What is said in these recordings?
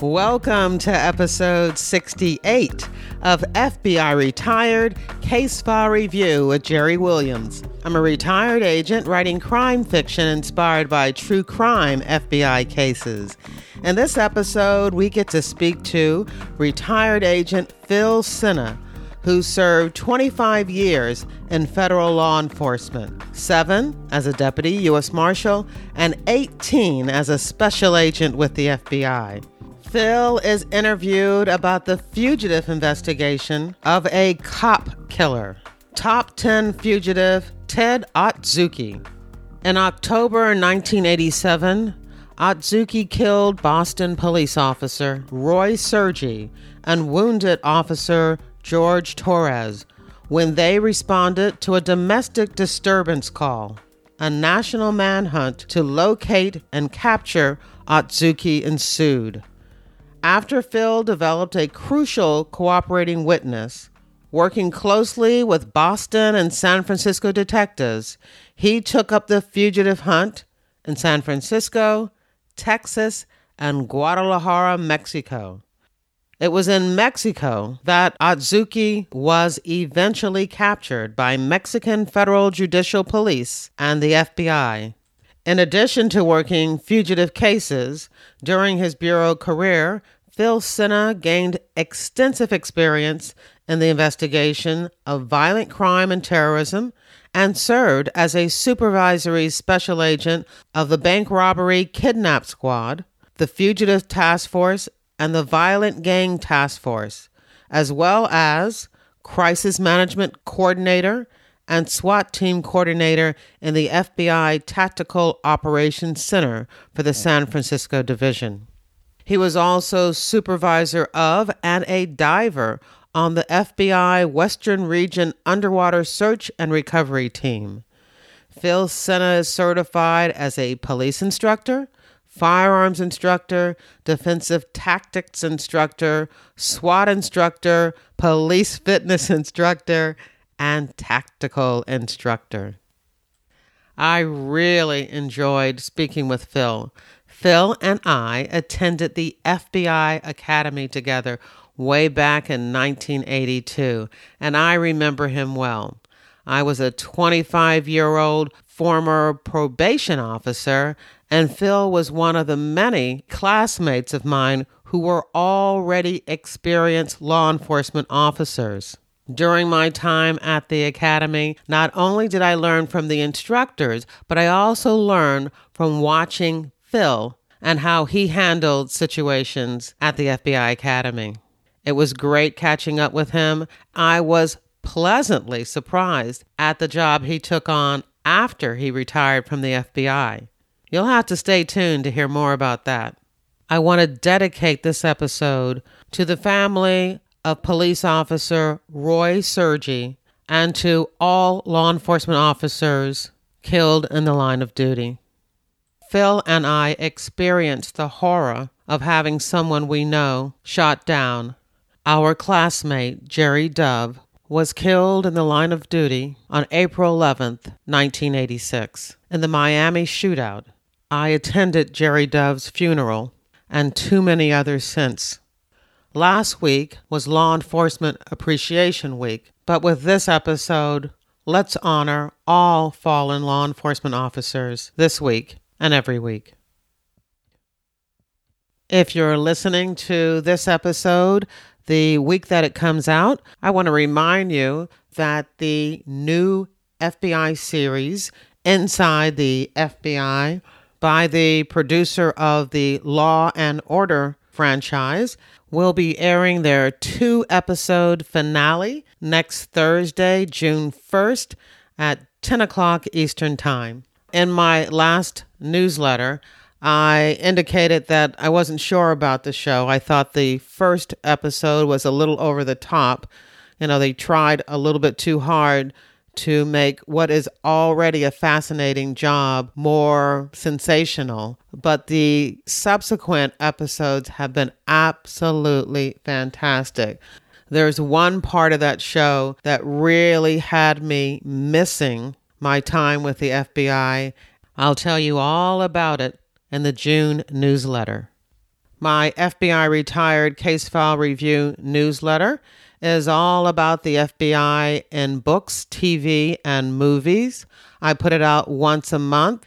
Welcome to episode 68 of FBI Retired Case File Review with Jerry Williams. I'm a retired agent writing crime fiction inspired by true crime FBI cases. In this episode, we get to speak to retired agent Phil Sena, who served 25 years in federal law enforcement, seven as a deputy U.S. Marshal, and 18 as a special agent with the FBI. Phil is interviewed about the fugitive investigation of a cop killer, top 10 fugitive Ted Otsuki. In October 1987, Otsuki killed Boston police officer Roy Sergi and wounded officer George Torres when they responded to a domestic disturbance call. A national manhunt to locate and capture Otsuki ensued. After Phil developed a crucial cooperating witness, working closely with Boston and San Francisco detectives, he took up the fugitive hunt in San Francisco, Texas, and Guadalajara, Mexico. It was in Mexico that Otsuki was eventually captured by Mexican Federal Judicial Police and the FBI. In addition to working fugitive cases, during his bureau career, Phil Sena gained extensive experience in the investigation of violent crime and terrorism and served as a supervisory special agent of the bank robbery kidnap squad, the fugitive task force, and the violent gang task force, as well as crisis management coordinator and SWAT team coordinator in the FBI Tactical Operations Center for the San Francisco Division. He was also supervisor of and a diver on the FBI Western Region Underwater Search and Recovery Team. Phil Sena is certified as a police instructor, firearms instructor, defensive tactics instructor, SWAT instructor, police fitness instructor, and tactical instructor. I really enjoyed speaking with Phil. Phil and I attended the FBI Academy together way back in 1982, and I remember him well. I was a 25 year old former probation officer, and Phil was one of the many classmates of mine who were already experienced law enforcement officers. During my time at the academy, not only did I learn from the instructors, but I also learned from watching Phil and how he handled situations at the FBI Academy. It was great catching up with him. I was pleasantly surprised at the job he took on after he retired from the FBI. You'll have to stay tuned to hear more about that. I want to dedicate this episode to the family of police officer Roy Sergi and to all law enforcement officers killed in the line of duty. Phil and I experienced the horror of having someone we know shot down. Our classmate, Jerry Dove, was killed in the line of duty on April 11, 1986, in the Miami shootout. I attended Jerry Dove's funeral and too many others since. Last week was Law Enforcement Appreciation Week, but with this episode, let's honor all fallen law enforcement officers this week and every week. If you're listening to this episode the week that it comes out, I want to remind you that the new FBI series, Inside the FBI, by the producer of the Law and Order franchise, will be airing their two episode finale next Thursday, June 1st at 10 o'clock Eastern Time. In my last newsletter, I indicated that I wasn't sure about the show. I thought the first episode was a little over the top. You know, they tried a little bit too hard to make what is already a fascinating job more sensational. But the subsequent episodes have been absolutely fantastic. There's one part of that show that really had me missing my time with the FBI. I'll tell you all about it in the June newsletter. My FBI Retired Case File Review newsletter is all about the FBI in books, TV, and movies. I put it out once a month.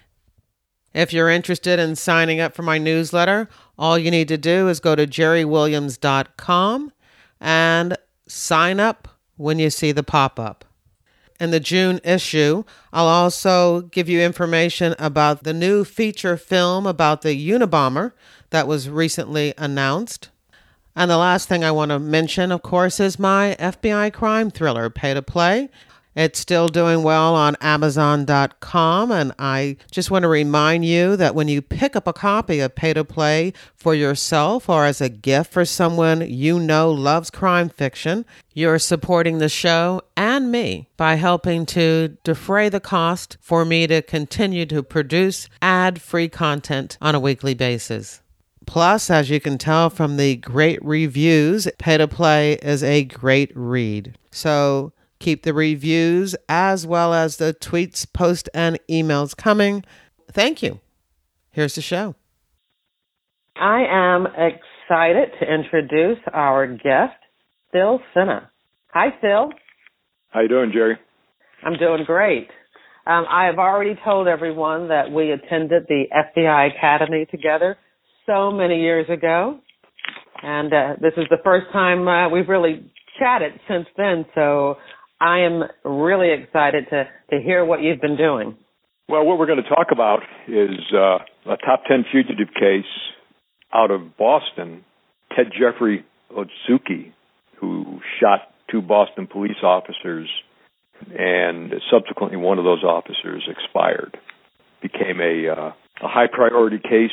If you're interested in signing up for my newsletter, all you need to do is go to jerrywilliams.com and sign up when you see the pop up. In the June issue, I'll also give you information about the new feature film about the Unabomber that was recently announced. And the last thing I want to mention, of course, is my FBI crime thriller, Pay to Play. It's still doing well on Amazon.com, and I just want to remind you that when you pick up a copy of Pay to Play for yourself or as a gift for someone you know loves crime fiction, you're supporting the show and me by helping to defray the cost for me to continue to produce ad free content on a weekly basis. Plus, as you can tell from the great reviews, Pay to Play is a great read. So keep the reviews as well as the tweets, posts, and emails coming. Thank you. Here's the show. I am excited to introduce our guest, Phil Sena. Hi, Phil. How you doing, Jerry? I'm doing great. Um, I have already told everyone that we attended the FBI Academy together so many years ago. And uh, this is the first time uh, we've really chatted since then. So I am really excited to, to hear what you've been doing. Well, what we're going to talk about is uh, a top 10 fugitive case out of Boston, Ted Jeffrey Otsuki, who shot two Boston police officers, and subsequently one of those officers expired. Became a, uh, a high priority case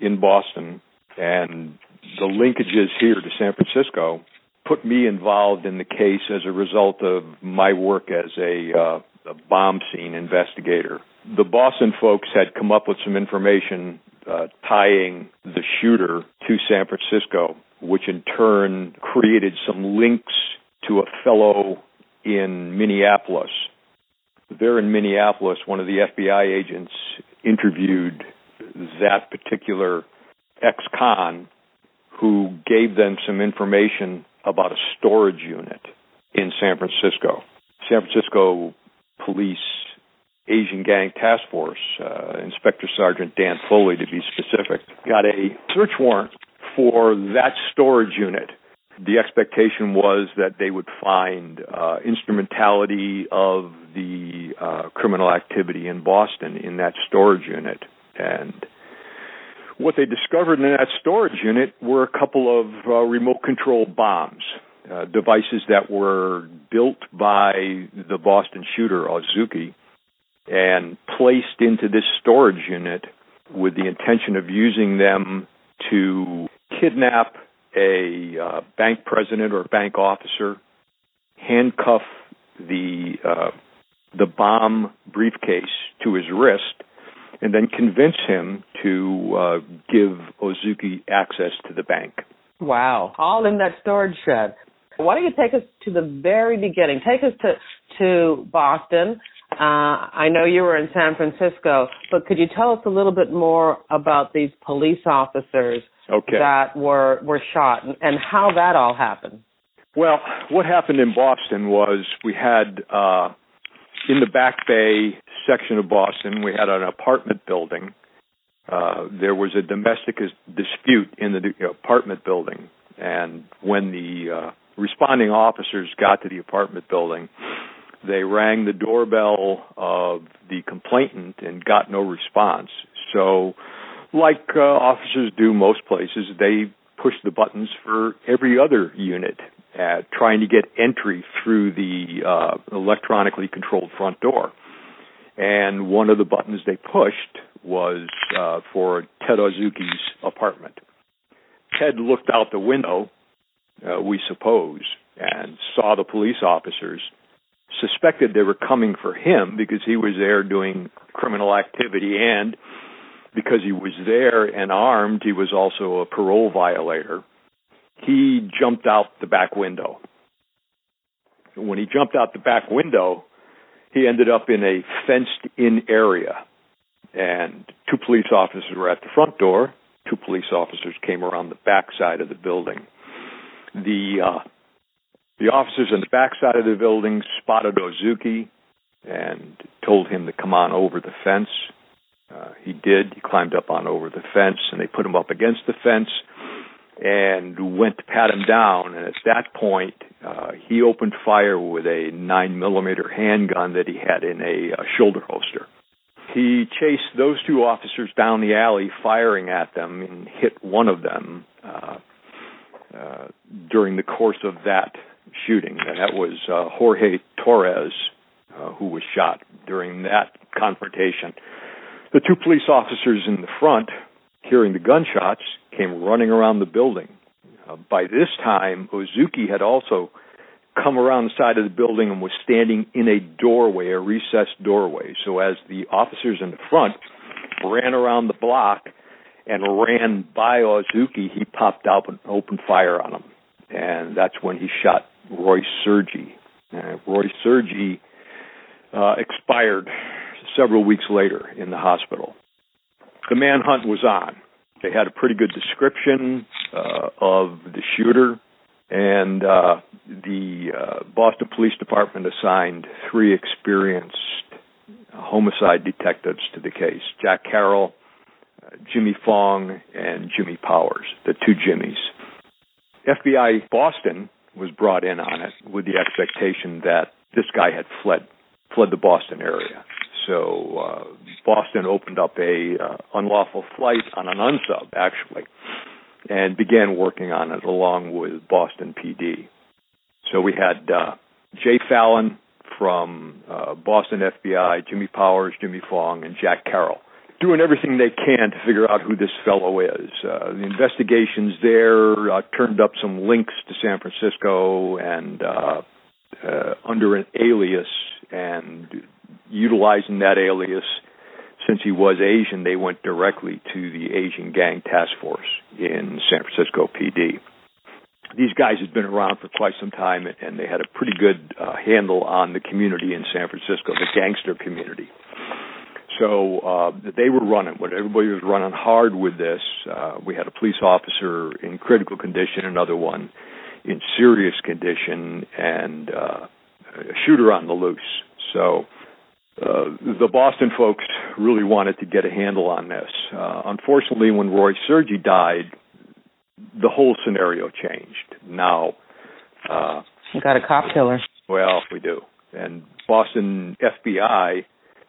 in Boston, and the linkages here to San Francisco put me involved in the case as a result of my work as a, uh, a bomb scene investigator. The Boston folks had come up with some information uh, tying the shooter to San Francisco, which in turn created some links to a fellow in Minneapolis. There in Minneapolis, one of the FBI agents interviewed that particular ex-con who gave them some information about a storage unit in San Francisco. San Francisco Police Asian Gang Task Force, uh, Inspector Sergeant Dan Foley to be specific, got a search warrant for that storage unit. The expectation was that they would find uh, instrumentality of the uh, criminal activity in Boston in that storage unit. And what they discovered in that storage unit were a couple of uh, remote control bombs, uh, devices that were built by the Boston shooter, Otsuki, and placed into this storage unit with the intention of using them to kidnap a uh, bank president or bank officer, handcuff the uh, the bomb briefcase to his wrist, and then convince him to uh, give Otsuki access to the bank. Wow, all in that storage shed. Why don't you take us to the very beginning? Take us to to Boston. Uh, I know you were in San Francisco, but could you tell us a little bit more about these police officers okay. that were were shot and, and how that all happened? Well, what happened in Boston was we had uh, in the Back Bay section of Boston, we had an apartment building. Uh, there was a domestic dispute in the apartment building, and when the uh, responding officers got to the apartment building, they rang the doorbell of the complainant and got no response. So, like uh, officers do most places, they pushed the buttons for every other unit at trying to get entry through the uh, electronically controlled front door. And one of the buttons they pushed was uh, for Ted Otsuki's apartment. Ted looked out the window, uh, we suppose, and saw the police officers, suspected they were coming for him because he was there doing criminal activity and because he was there and armed, he was also a parole violator he jumped out the back window. When he jumped out the back window, he ended up in a fenced in area. And two police officers were at the front door two police officers came around the back side of the building. The uh, the officers on the back side of the building spotted Otsuki and told him to come on over the fence. Uh, he did. He climbed up on over the fence, and they put him up against the fence and went to pat him down. And at that point, uh, he opened fire with a nine millimeter handgun that he had in a, a shoulder holster. He chased those two officers down the alley, firing at them, and hit one of them uh, uh, during the course of that shooting. And that was uh, Jorge Torres, uh, who was shot during that confrontation. The two police officers in the front, hearing the gunshots, came running around the building. Uh, by this time, Otsuki had also come around the side of the building and was standing in a doorway, a recessed doorway. So as the officers in the front ran around the block and ran by Otsuki, he popped out and opened fire on him. And that's when he shot Roy Sergi. Uh, Roy Sergi uh, expired several weeks later in the hospital. The manhunt was on. They had a pretty good description uh, of the shooter, and uh, the uh, Boston Police Department assigned three experienced homicide detectives to the case Jack Carroll, uh, Jimmy Fong, and Jimmy Powers, the two Jimmys. FBI Boston was brought in on it with the expectation that this guy had fled fled the Boston area. So uh, Boston opened up a uh, unlawful flight on an unsub actually, and began working on it along with Boston PD. So we had uh, Jay Fallon from uh, Boston FBI, Jimmy Powers, Jimmy Fong, and Jack Carroll doing everything they can to figure out who this fellow is. Uh, the investigations there uh, turned up some links to San Francisco and uh, uh, under an alias and utilizing that alias since he was Asian, they went directly to the Asian Gang Task Force in San Francisco PD. These guys had been around for quite some time, and they had a pretty good uh, handle on the community in San Francisco, the gangster community. So uh, they were running. When everybody was running hard with this, uh, we had a police officer in critical condition, another one in serious condition, and uh, a shooter on the loose. So uh, the Boston folks really wanted to get a handle on this. Uh, unfortunately, when Roy Sergi died, the whole scenario changed. Now, uh, you got a cop killer. Well, we do, and Boston FBI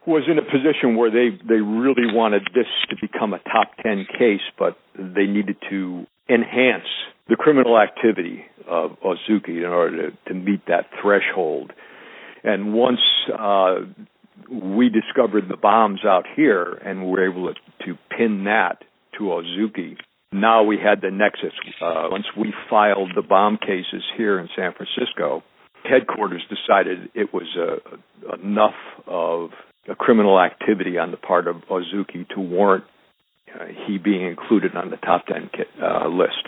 was in a position where they they really wanted this to become a top 10 case but they needed to enhance the criminal activity of Otsuki in order to, to meet that threshold and once uh, we discovered the bombs out here and were able to, to pin that to Otsuki now we had the nexus uh, once we filed the bomb cases here in San Francisco headquarters decided it was uh, enough of a criminal activity on the part of Otsuki to warrant uh, he being included on the top 10 uh, list.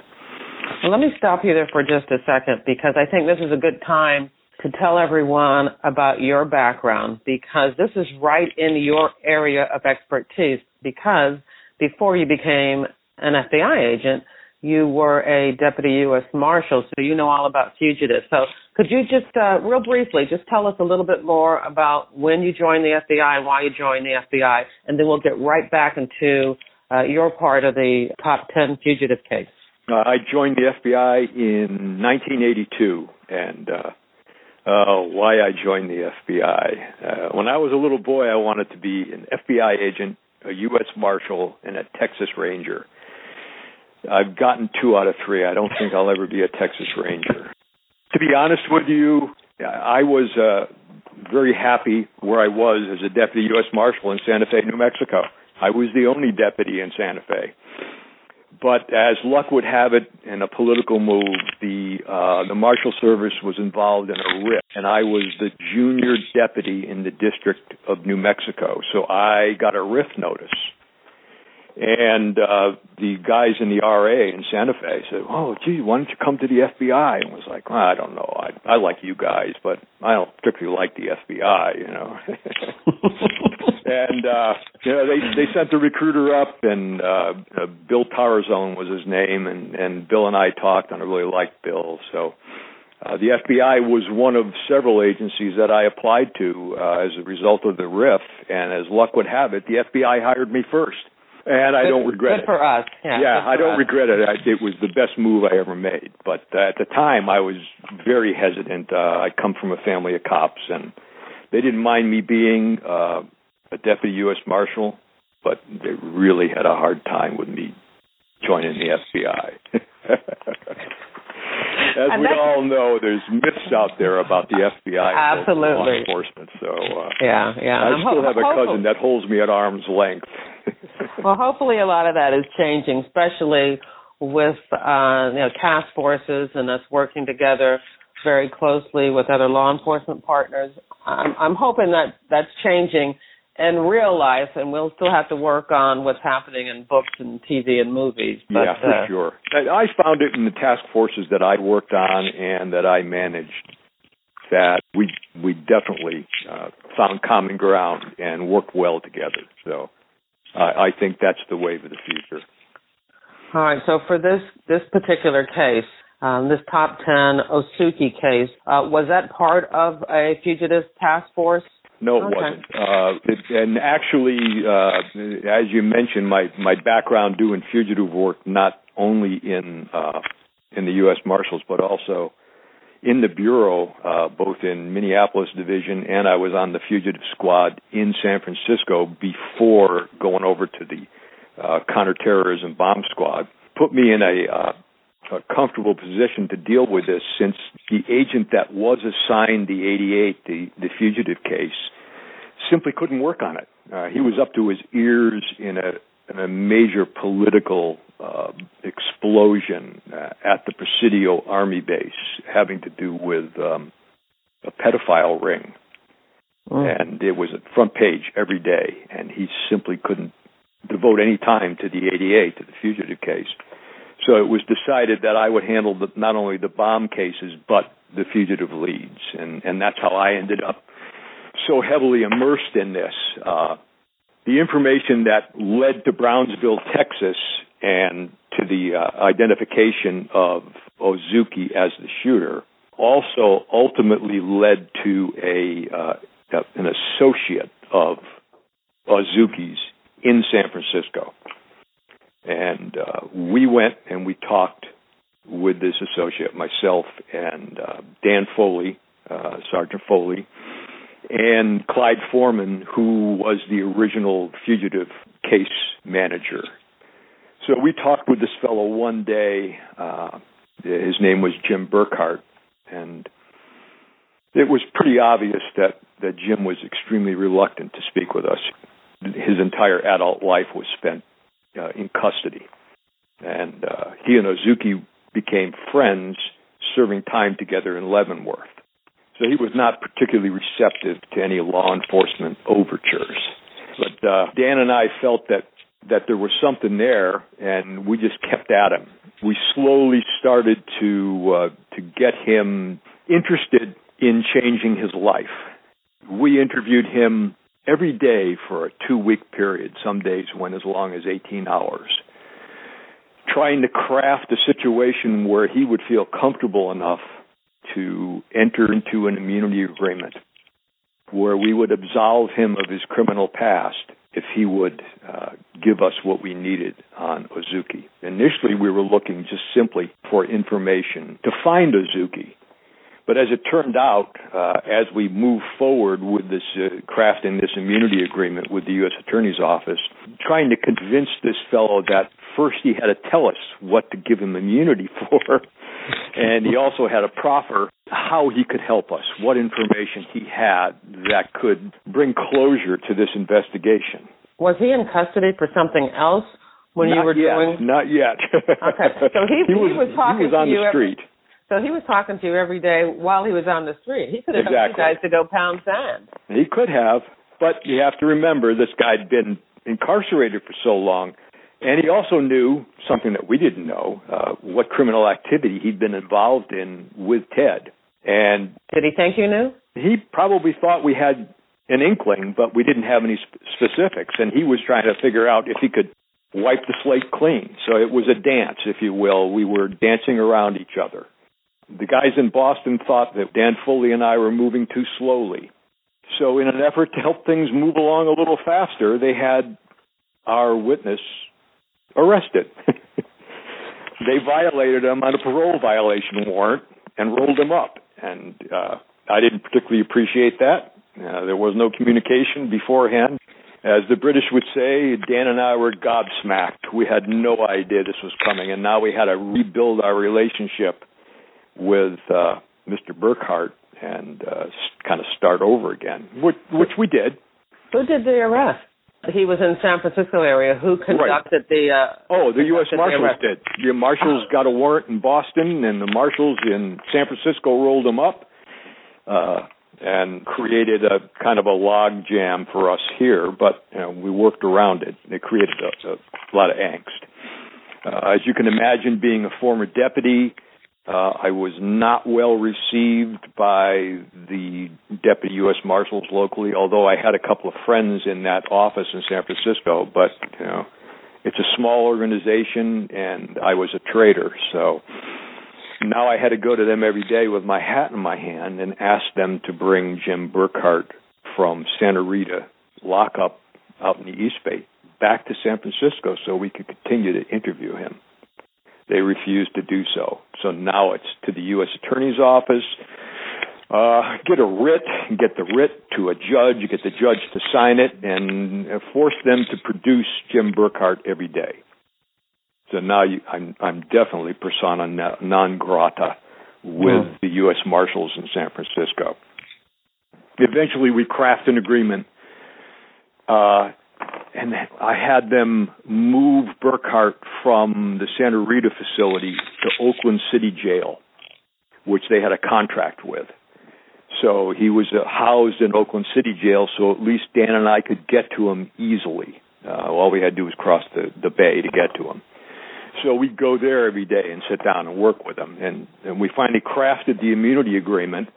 Well, let me stop you there for just a second because I think this is a good time to tell everyone about your background because this is right in your area of expertise because before you became an FBI agent, you were a deputy U.S. Marshal, so you know all about fugitives. So could you just, uh, real briefly, just tell us a little bit more about when you joined the FBI why you joined the FBI, and then we'll get right back into uh, your part of the top 10 fugitive case. Uh, I joined the FBI in 1982, and uh, why I joined the FBI. Uh, when I was a little boy, I wanted to be an FBI agent, a U.S. Marshal, and a Texas Ranger. I've gotten two out of three. I don't think I'll ever be a Texas Ranger. To be honest with you, I was uh, very happy where I was as a deputy U.S. Marshal in Santa Fe, New Mexico. I was the only deputy in Santa Fe. But as luck would have it, in a political move, the uh, the Marshal Service was involved in a RIF, and I was the junior deputy in the District of New Mexico. So I got a RIF notice and uh, the guys in the RA in Santa Fe said, "Oh, gee, why don't you come to the FBI?" And was like, well, "I don't know. I I like you guys, but I don't particularly like the FBI, you know." and uh, you know they they sent the recruiter up, and uh, uh, Bill Tarazone was his name, and and Bill and I talked, and I really liked Bill, so. Uh, the FBI was one of several agencies that I applied to uh, as a result of the RIF, and as luck would have it, the FBI hired me first and I good, don't regret good it. for us. Yeah, yeah I don't us. regret it. I, it was the best move I ever made. But uh, at the time, I was very hesitant. Uh, I come from a family of cops, and they didn't mind me being uh, a deputy U.S. Marshal, but they really had a hard time with me joining the FBI. As we all know, there's myths out there about the FBI absolutely law enforcement. So uh, yeah, yeah. I still have a cousin that holds me at arm's length. well, hopefully, a lot of that is changing, especially with uh, you know task forces and us working together very closely with other law enforcement partners. I'm, I'm hoping that that's changing in real life, and we'll still have to work on what's happening in books and TV and movies. But, yeah, for uh, sure. I found it in the task forces that I worked on and that I managed that we we definitely uh, found common ground and worked well together. So uh, I think that's the wave of the future. All right. So for this this particular case, um, this top ten Otsuki case, uh, was that part of a fugitive task force? No, it okay. wasn't. Uh, it, and actually, uh, as you mentioned, my my background doing fugitive work not only in uh, in the U.S. Marshals but also in the bureau, uh, both in Minneapolis division and I was on the fugitive squad in San Francisco before going over to the uh, counterterrorism bomb squad. Put me in a uh, a comfortable position to deal with this since the agent that was assigned the 88, the, the fugitive case, simply couldn't work on it. Uh, he was up to his ears in a, in a major political uh, explosion uh, at the Presidio Army base having to do with um, a pedophile ring. Oh. And it was a front page every day, and he simply couldn't devote any time to the 88, to the fugitive case. So it was decided that I would handle the, not only the bomb cases but the fugitive leads, and and that's how I ended up so heavily immersed in this. Uh, the information that led to Brownsville, Texas, and to the uh, identification of Otsuki as the shooter, also ultimately led to a uh, an associate of Otsuki's in San Francisco. And uh, we went and we talked with this associate, myself and uh, Dan Foley, uh, Sergeant Foley, and Clyde Foreman, who was the original fugitive case manager. So we talked with this fellow one day. Uh, his name was Jim Burkhart, and it was pretty obvious that, that Jim was extremely reluctant to speak with us. His entire adult life was spent uh, in custody. And uh, he and Otsuki became friends, serving time together in Leavenworth. So he was not particularly receptive to any law enforcement overtures. But uh, Dan and I felt that that there was something there, and we just kept at him. We slowly started to uh, to get him interested in changing his life. We interviewed him every day for a two week period. Some days went as long as 18 hours. Trying to craft a situation where he would feel comfortable enough to enter into an immunity agreement where we would absolve him of his criminal past if he would uh, give us what we needed on Otsuki. Initially, we were looking just simply for information to find Otsuki but as it turned out, uh, as we moved forward with this uh, crafting this immunity agreement with the U.S. Attorney's Office, trying to convince this fellow that first he had to tell us what to give him immunity for, and he also had to proffer how he could help us, what information he had that could bring closure to this investigation. Was he in custody for something else when not you were yet, doing? Not yet. okay, so he, he, was, he was talking he was on to the you street. Every, so he was talking to you every day while he was on the street. He could have exactly. you guys to go pound sand. He could have, but you have to remember this guy had been incarcerated for so long, and he also knew something that we didn't know: uh, what criminal activity he'd been involved in with Ted. And did he think you knew? He probably thought we had an inkling, but we didn't have any sp- specifics. And he was trying to figure out if he could wipe the slate clean. So it was a dance, if you will. We were dancing around each other. The guys in Boston thought that Dan Foley and I were moving too slowly. So, in an effort to help things move along a little faster, they had our witness arrested. they violated him on a parole violation warrant and rolled him up. And uh, I didn't particularly appreciate that. Uh, there was no communication beforehand. As the British would say, Dan and I were gobsmacked. We had no idea this was coming, and now we had to rebuild our relationship with uh, Mr. Burkhart and uh, kind of start over again, which, which we did. Who did the arrest? He was in San Francisco area. Who conducted right. the? Uh, oh, the U.S. Marshals the did. The marshals got a warrant in Boston, and the marshals in San Francisco rolled him up. Uh, and created a kind of a log jam for us here, but you know, we worked around it. It created a, a lot of angst. Uh, as you can imagine, being a former deputy, uh, I was not well received by the deputy U.S. marshals locally, although I had a couple of friends in that office in San Francisco. But you know, it's a small organization, and I was a traitor, so now I had to go to them every day with my hat in my hand and ask them to bring Jim Burkhart from Santa Rita lockup out in the East Bay back to San Francisco so we could continue to interview him. They refused to do so. So now it's to the U.S. Attorney's Office. Uh, get a writ, get the writ to a judge, get the judge to sign it, and force them to produce Jim Burkhart every day. So now you, I'm I'm definitely persona non grata with hmm. the U.S. Marshals in San Francisco. Eventually, we craft an agreement, uh, and I had them move Burkhart from the Santa Rita facility to Oakland City Jail, which they had a contract with. So he was uh, housed in Oakland City Jail, so at least Dan and I could get to him easily. Uh, all we had to do was cross the, the bay to get to him. So we'd go there every day and sit down and work with him. And, and we finally crafted the immunity agreement,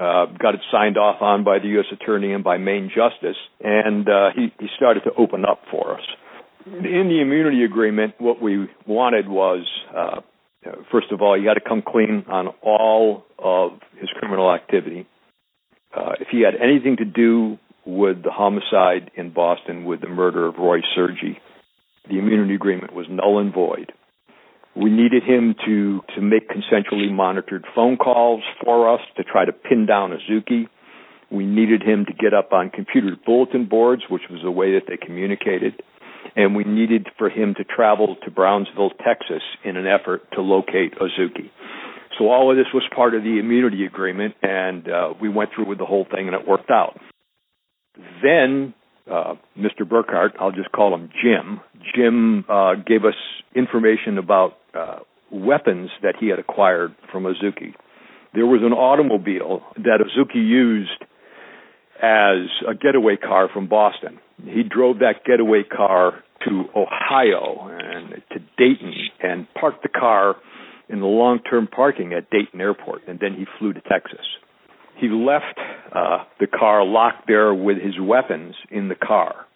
uh, got it signed off on by the U.S. Attorney and by Main Justice, and uh, he, he started to open up for us. In the immunity agreement, what we wanted was, uh, first of all, you got to come clean on all of his criminal activity. Uh, if he had anything to do with the homicide in Boston, with the murder of Roy Sergi, the immunity agreement was null and void. We needed him to, to make consensually monitored phone calls for us to try to pin down Otsuki. We needed him to get up on computer bulletin boards, which was the way that they communicated. And we needed for him to travel to Brownsville, Texas in an effort to locate Otsuki. So all of this was part of the immunity agreement, and uh, we went through with the whole thing, and it worked out. Then uh, Mr. Burkhart, I'll just call him Jim. Jim uh, gave us information about uh, weapons that he had acquired from Otsuki. There was an automobile that Otsuki used as a getaway car from Boston. He drove that getaway car to Ohio and to Dayton and parked the car in the long-term parking at Dayton Airport, and then he flew to Texas he left uh, the car locked there with his weapons in the car.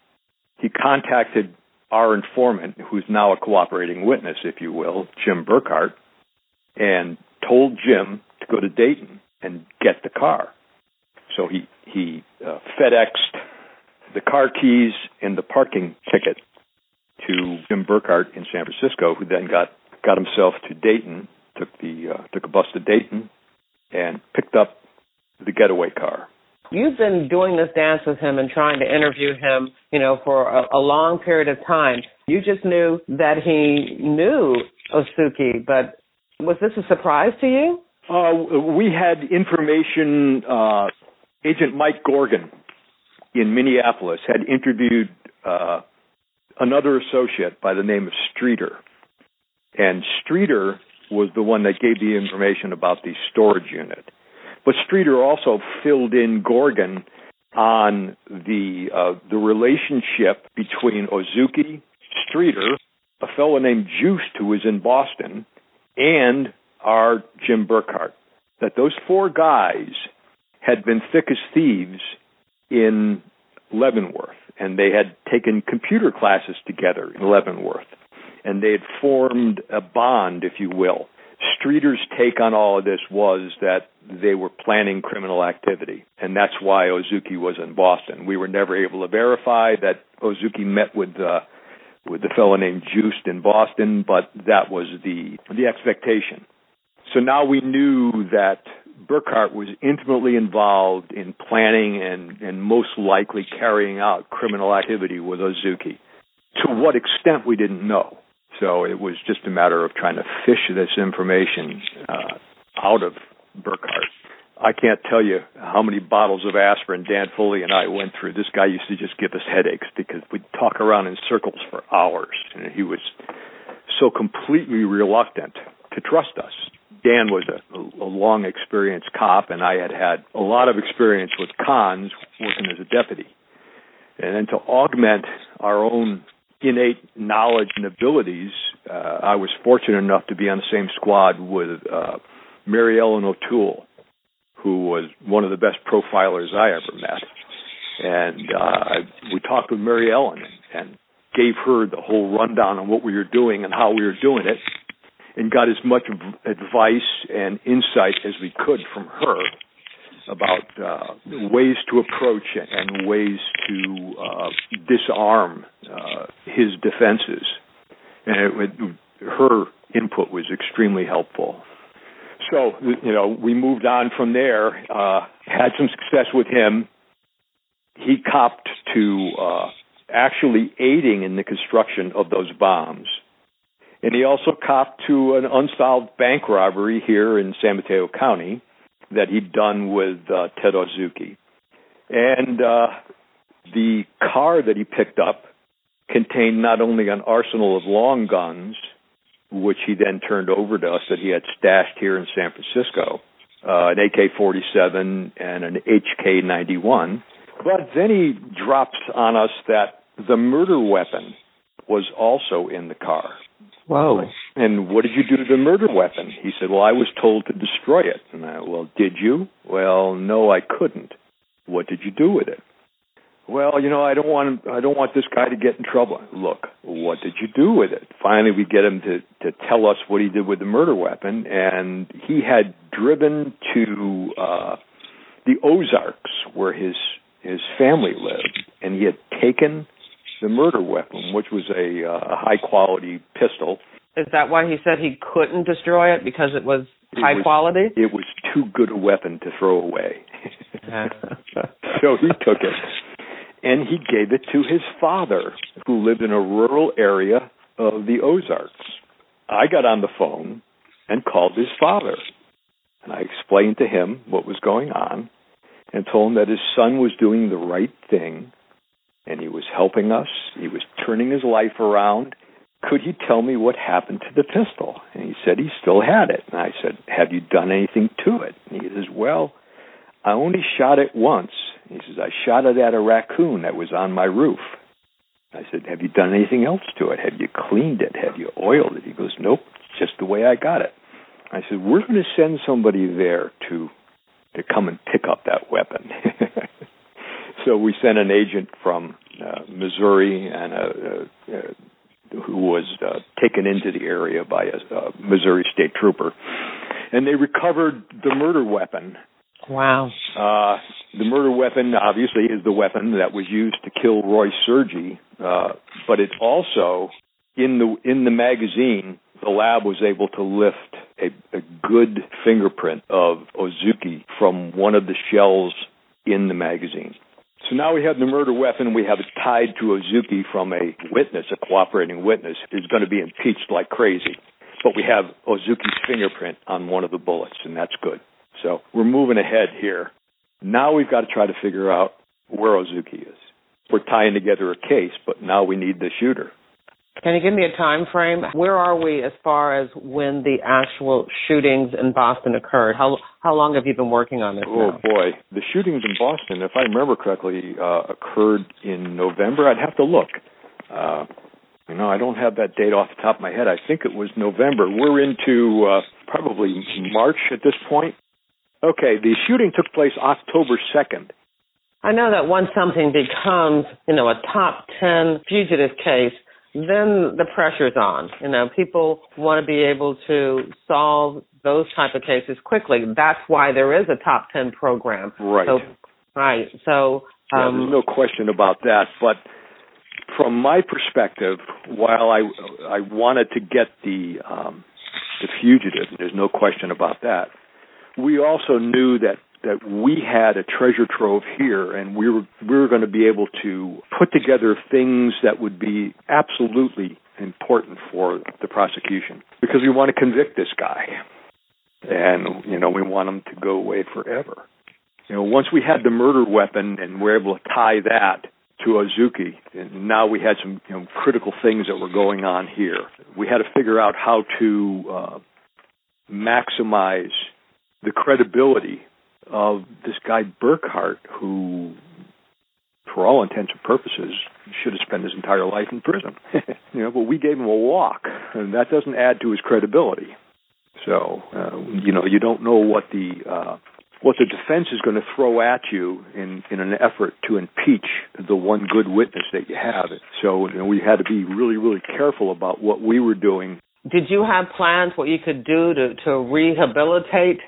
He contacted our informant, who's now a cooperating witness, if you will, Jim Burkhart, and told Jim to go to Dayton and get the car. So he he uh, FedExed the car keys and the parking ticket to Jim Burkhart in San Francisco, who then got got himself to Dayton, took the uh, took a bus to Dayton, and picked up the getaway car. You've been doing this dance with him and trying to interview him, you know, for a, a long period of time. You just knew that he knew Otsuki, but was this a surprise to you? Uh, we had information. Uh, Agent Mike Gorgon in Minneapolis had interviewed uh, another associate by the name of Streeter, and Streeter was the one that gave the information about the storage unit. But Streeter also filled in Gorgon on the uh, the relationship between Otsuki, Streeter, a fellow named Juiced who was in Boston, and our Jim Burkhart. That those four guys had been thick as thieves in Leavenworth, and they had taken computer classes together in Leavenworth, and they had formed a bond, if you will. Streeter's take on all of this was that they were planning criminal activity, and that's why Otsuki was in Boston. We were never able to verify that Otsuki met with uh, with the fellow named Joost in Boston, but that was the the expectation. So now we knew that Burkhart was intimately involved in planning and, and most likely carrying out criminal activity with Otsuki. To what extent we didn't know. So it was just a matter of trying to fish this information uh, out of Burkhart. I can't tell you how many bottles of aspirin Dan Foley and I went through. This guy used to just give us headaches because we'd talk around in circles for hours, and he was so completely reluctant to trust us. Dan was a, a long experienced cop, and I had had a lot of experience with cons working as a deputy. And then to augment our own innate knowledge and abilities, uh, I was fortunate enough to be on the same squad with uh, Mary Ellen O'Toole, who was one of the best profilers I ever met. And uh, we talked with Mary Ellen and gave her the whole rundown on what we were doing and how we were doing it, and got as much advice and insight as we could from her about uh, ways to approach and ways to uh, disarm uh, his defenses. And it, it, her input was extremely helpful. So, you know, we moved on from there, uh, had some success with him. He copped to uh, actually aiding in the construction of those bombs. And he also copped to an unsolved bank robbery here in San Mateo County that he'd done with uh, Ted Otsuki. And uh, the car that he picked up contained not only an arsenal of long guns, which he then turned over to us that he had stashed here in San Francisco, uh, an AK 47 and an HK 91. But then he drops on us that the murder weapon was also in the car. Whoa. And what did you do to the murder weapon? He said, Well, I was told to destroy it. And I, well, did you? Well, no, I couldn't. What did you do with it? Well, you know, I don't want I don't want this guy to get in trouble. Look, what did you do with it? Finally, we get him to to tell us what he did with the murder weapon, and he had driven to uh the Ozarks where his his family lived, and he had taken the murder weapon, which was a, uh, high quality pistol. Is that why he said he couldn't destroy it because it was high was, quality? It was too good a weapon to throw away. so he took it and he gave it to his father, who lived in a rural area of the Ozarks. I got on the phone and called his father. And I explained to him what was going on and told him that his son was doing the right thing and he was helping us. He was turning his life around. Could he tell me what happened to the pistol? And he said he still had it. And I said, Have you done anything to it? And he says, Well, I only shot it once. He says, I shot it at a raccoon that was on my roof. I said, Have you done anything else to it? Have you cleaned it? Have you oiled it? He goes, Nope, it's just the way I got it. I said, We're going to send somebody there to to come and pick up that weapon. so we sent an agent from uh, Missouri and a, a, a, who was uh, taken into the area by a, a Missouri state trooper, and they recovered the murder weapon. Wow. Uh, the murder weapon obviously is the weapon that was used to kill Roy Sergi, uh, but it also in the in the magazine the lab was able to lift a, a good fingerprint of Otsuki from one of the shells in the magazine. So now we have the murder weapon. We have it tied to Otsuki from a witness, a cooperating witness, who's going to be impeached like crazy. But we have Otsuki's fingerprint on one of the bullets, and that's good. So we're moving ahead here. Now we've got to try to figure out where Otsuki is. We're tying together a case, but now we need the shooter. Can you give me a time frame? Where are we as far as when the actual shootings in Boston occurred? How how long have you been working on this? Oh now? boy, the shootings in Boston, if I remember correctly, uh, occurred in November. I'd have to look. Uh, you know, I don't have that date off the top of my head. I think it was November. We're into uh, probably March at this point. Okay, the shooting took place October second. I know that once something becomes, you know, a top 10 fugitive case, then the pressure's on. You know, people want to be able to solve those type of cases quickly. That's why there is a top 10 program. Right. So, right. So, um, yeah, there's no question about that. But from my perspective, while I I wanted to get the um, the fugitive, there's no question about that. We also knew that that we had a treasure trove here and we were we were going to be able to put together things that would be absolutely important for the prosecution. Because we want to convict this guy. And you know we want him to go away forever. You know once we had the murder weapon and we're able to tie that to Otsuki and now we had some you know critical things that were going on here. We had to figure out how to uh maximize the credibility of this guy Burkhart, who, for all intents and purposes, should have spent his entire life in prison. you know, but we gave him a walk, and that doesn't add to his credibility. So, uh, you know, you don't know what the uh, what the defense is going to throw at you in in an effort to impeach the one good witness that you have. So, you know, we had to be really, really careful about what we were doing did you have plans what you could do to to rehabilitate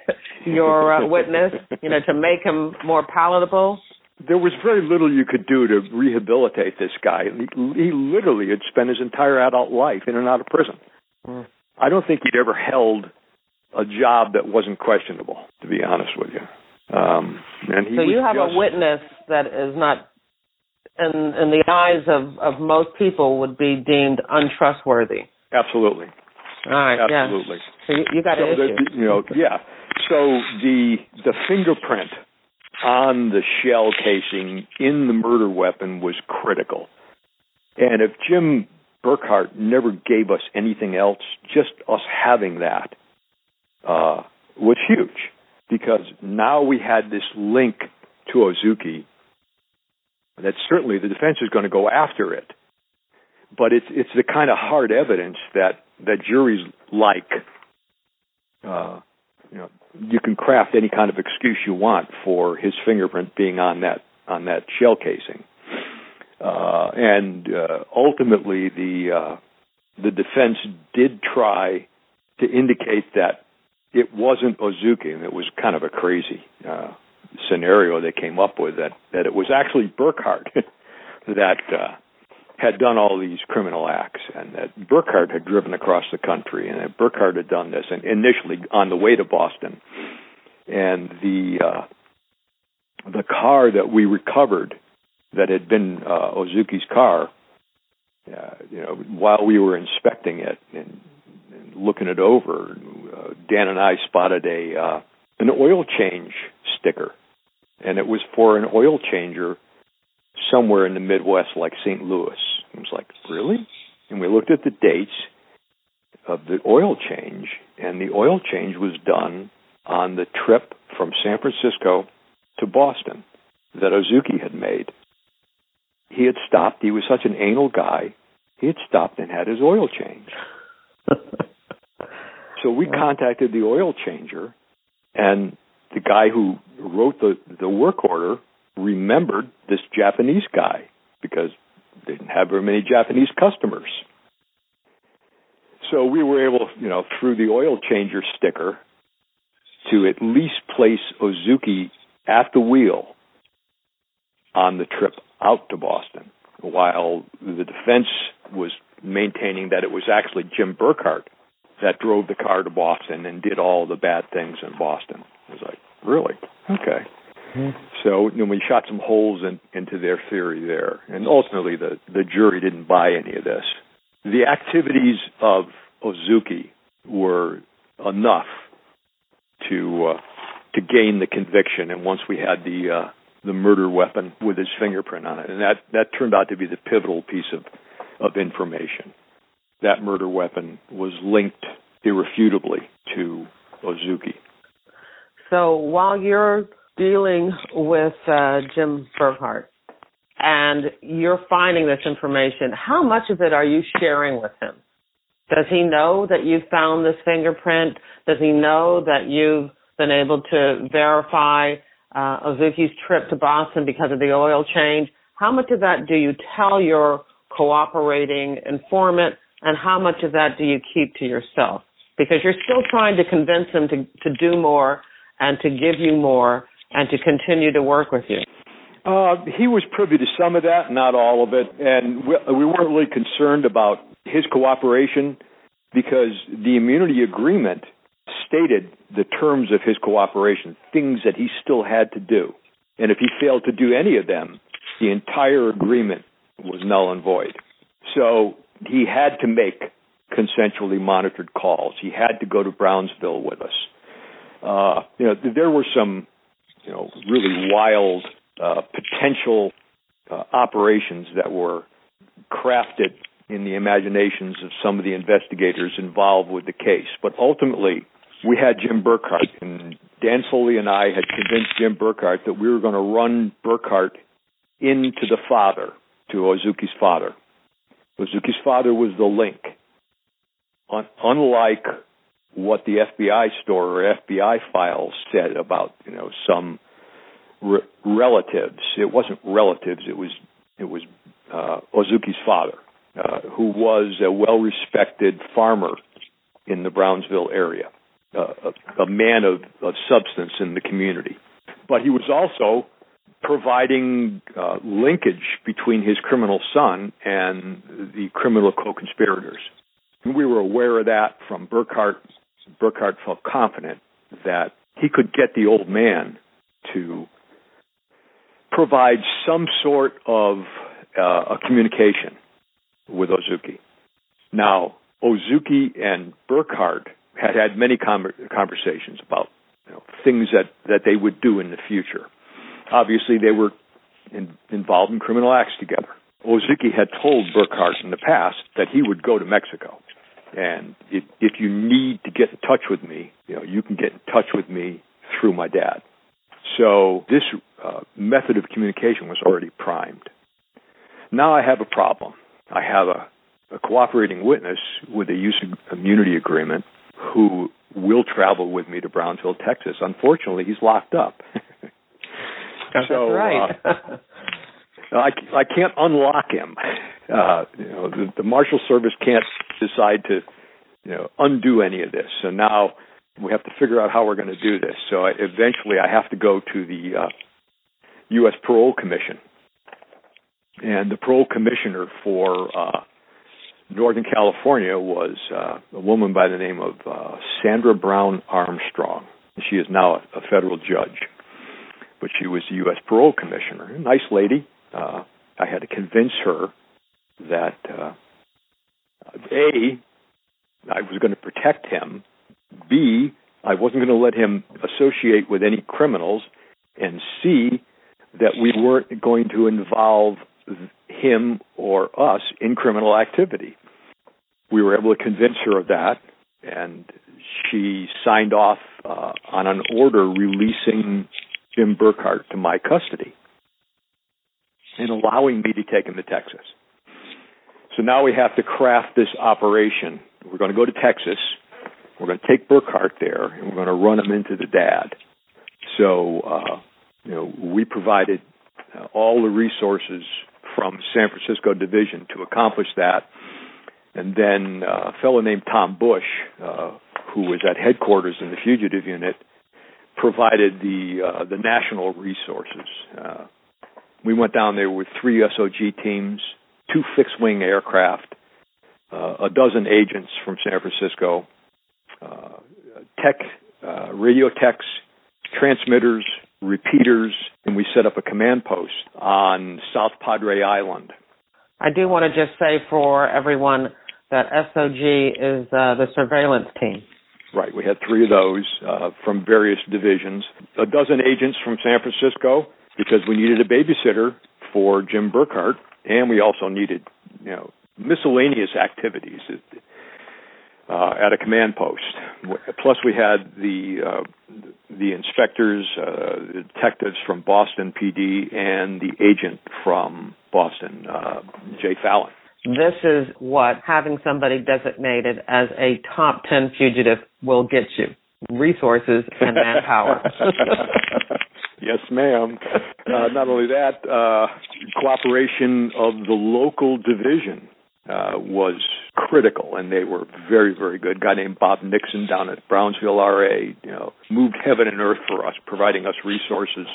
your uh, witness you know to make him more palatable? There was very little you could do to rehabilitate this guy. He, literally had spent his entire adult life in and out of prison. Mm. i don't think he'd ever held a job that wasn't questionable to be honest with you. Um and he so you have just, a witness that is not in in the eyes of of most people would be deemed untrustworthy. Absolutely right. Absolutely. Yeah. So you, you got so an the, you know, yeah. So the the fingerprint on the shell casing in the murder weapon was critical. And if Jim Burkhart never gave us anything else, just us having that uh, was huge because now we had this link to Otsuki that certainly the defense is going to go after it. But it's it's the kind of hard evidence that that juries like. Uh, you know, you can craft any kind of excuse you want for his fingerprint being on that on that shell casing, uh, and uh, ultimately the uh, the defense did try to indicate that it wasn't Otsuki, it was kind of a crazy uh, scenario they came up with that that it was actually Burkhart that uh, had done all these criminal acts, and that Burkhart had driven across the country, and that Burkhart had done this, and initially on the way to Boston, and the uh, the car that we recovered that had been uh, Otsuki's car, uh, you know, while we were inspecting it and, and looking it over, uh, Dan and I spotted a uh, an oil change sticker, and it was for an oil changer somewhere in the Midwest, like St. Louis. It was like, really? And we looked at the dates of the oil change, and the oil change was done on the trip from San Francisco to Boston that Otsuki had made. He had stopped. He was such an anal guy. He had stopped and had his oil changed. so we contacted the oil changer, and the guy who wrote the the work order remembered this Japanese guy because they didn't have very many Japanese customers. So we were able, you know, through the oil changer sticker, to at least place Otsuki at the wheel on the trip out to Boston, while the defense was maintaining that it was actually Jim Burkhart that drove the car to Boston and did all the bad things in Boston. I was like, really? Okay. Mm-hmm. So you know, we shot some holes in, into their theory there, and ultimately the the jury didn't buy any of this. The activities of Otsuki were enough to uh, to gain the conviction, and once we had the uh, the murder weapon with his fingerprint on it, and that that turned out to be the pivotal piece of of information. That murder weapon was linked irrefutably to Otsuki. So while you're dealing with uh, Jim Burkhart and you're finding this information, how much of it are you sharing with him? Does he know that you found this fingerprint? Does he know that you've been able to verify uh, Otsuki's trip to Boston because of the oil change. How much of that do you tell your cooperating informant, and how much of that do you keep to yourself? Because you're still trying to convince him to, to do more and to give you more and to continue to work with you. Uh, he was privy to some of that, not all of it, and we, we weren't really concerned about his cooperation because the immunity agreement stated the terms of his cooperation, things that he still had to do. And if he failed to do any of them, the entire agreement was null and void. So he had to make consensually monitored calls. He had to go to Brownsville with us. Uh, you know, there were some, you know, really wild uh, potential uh, operations that were crafted in the imaginations of some of the investigators involved with the case. But ultimately, we had Jim Burkhart, and Dan Foley and I had convinced Jim Burkhart that we were going to run Burkhart into the father, to Otsuki's father. Otsuki's father was the link. Un- unlike what the FBI store or FBI files said about, you know, some re- relatives, it wasn't relatives. It was it was uh, Otsuki's father, uh, who was a well-respected farmer in the Brownsville area a, a man of, of substance in the community. But he was also providing uh, linkage between his criminal son and the criminal co-conspirators. We were aware of that from Burkhart. Burkhart felt confident that he could get the old man to provide some sort of uh, a communication with Otsuki. Now, Otsuki and Burkhart had had many conversations about you know, things that, that they would do in the future. Obviously, they were in, involved in criminal acts together. Otsuki had told Burkhart in the past that he would go to Mexico, and if, if you need to get in touch with me, you know, you can get in touch with me through my dad. So this uh, method of communication was already primed. Now I have a problem. I have a, a cooperating witness with a use immunity agreement who will travel with me to Brownsville, Texas. Unfortunately, he's locked up. That's right. uh, I, I can't unlock him. Uh, you know, the, the Marshal Service can't decide to, you know, undo any of this. So now we have to figure out how we're going to do this. So I, eventually, I have to go to the uh, U.S. Parole Commission, and the parole commissioner for uh, Northern California was uh, a woman by the name of uh, Sandra Brown Armstrong. She is now a, a federal judge, but she was the U.S. Parole Commissioner. A nice lady. Uh, I had to convince her that uh, a I was going to protect him. B I wasn't going to let him associate with any criminals, and C that we weren't going to involve him or us in criminal activity. We were able to convince her of that, and she signed off uh, on an order releasing Jim Burkhart to my custody and allowing me to take him to Texas. So now we have to craft this operation. We're going to go to Texas. We're going to take Burkhart there, and we're going to run him into the dad. So, uh, you know, we provided uh, all the resources from San Francisco division to accomplish that. And then uh, a fellow named Tom Bush, uh, who was at headquarters in the fugitive unit, provided the uh, the national resources. Uh, we went down there with three SOG teams, two fixed wing aircraft, uh, a dozen agents from San Francisco, uh, tech, radio techs, transmitters, repeaters, and we set up a command post on South Padre Island. I do want to just say for everyone that SOG is uh, the surveillance team. Right. We had three of those uh, from various divisions, a dozen agents from San Francisco because we needed a babysitter for Jim Burkhart, and we also needed, you know, miscellaneous activities uh, at a command post. Plus, we had the uh, the inspectors, uh, the detectives from Boston PD, and the agent from Boston, uh, Jay Fallon. This is what having somebody designated as a top 10 fugitive will get you resources and manpower. Yes, ma'am. Uh, not only that, uh, cooperation of the local division uh, was critical, and they were very, very good. A guy named Bob Nixon down at Brownsville RA, you know, moved heaven and earth for us, providing us resources.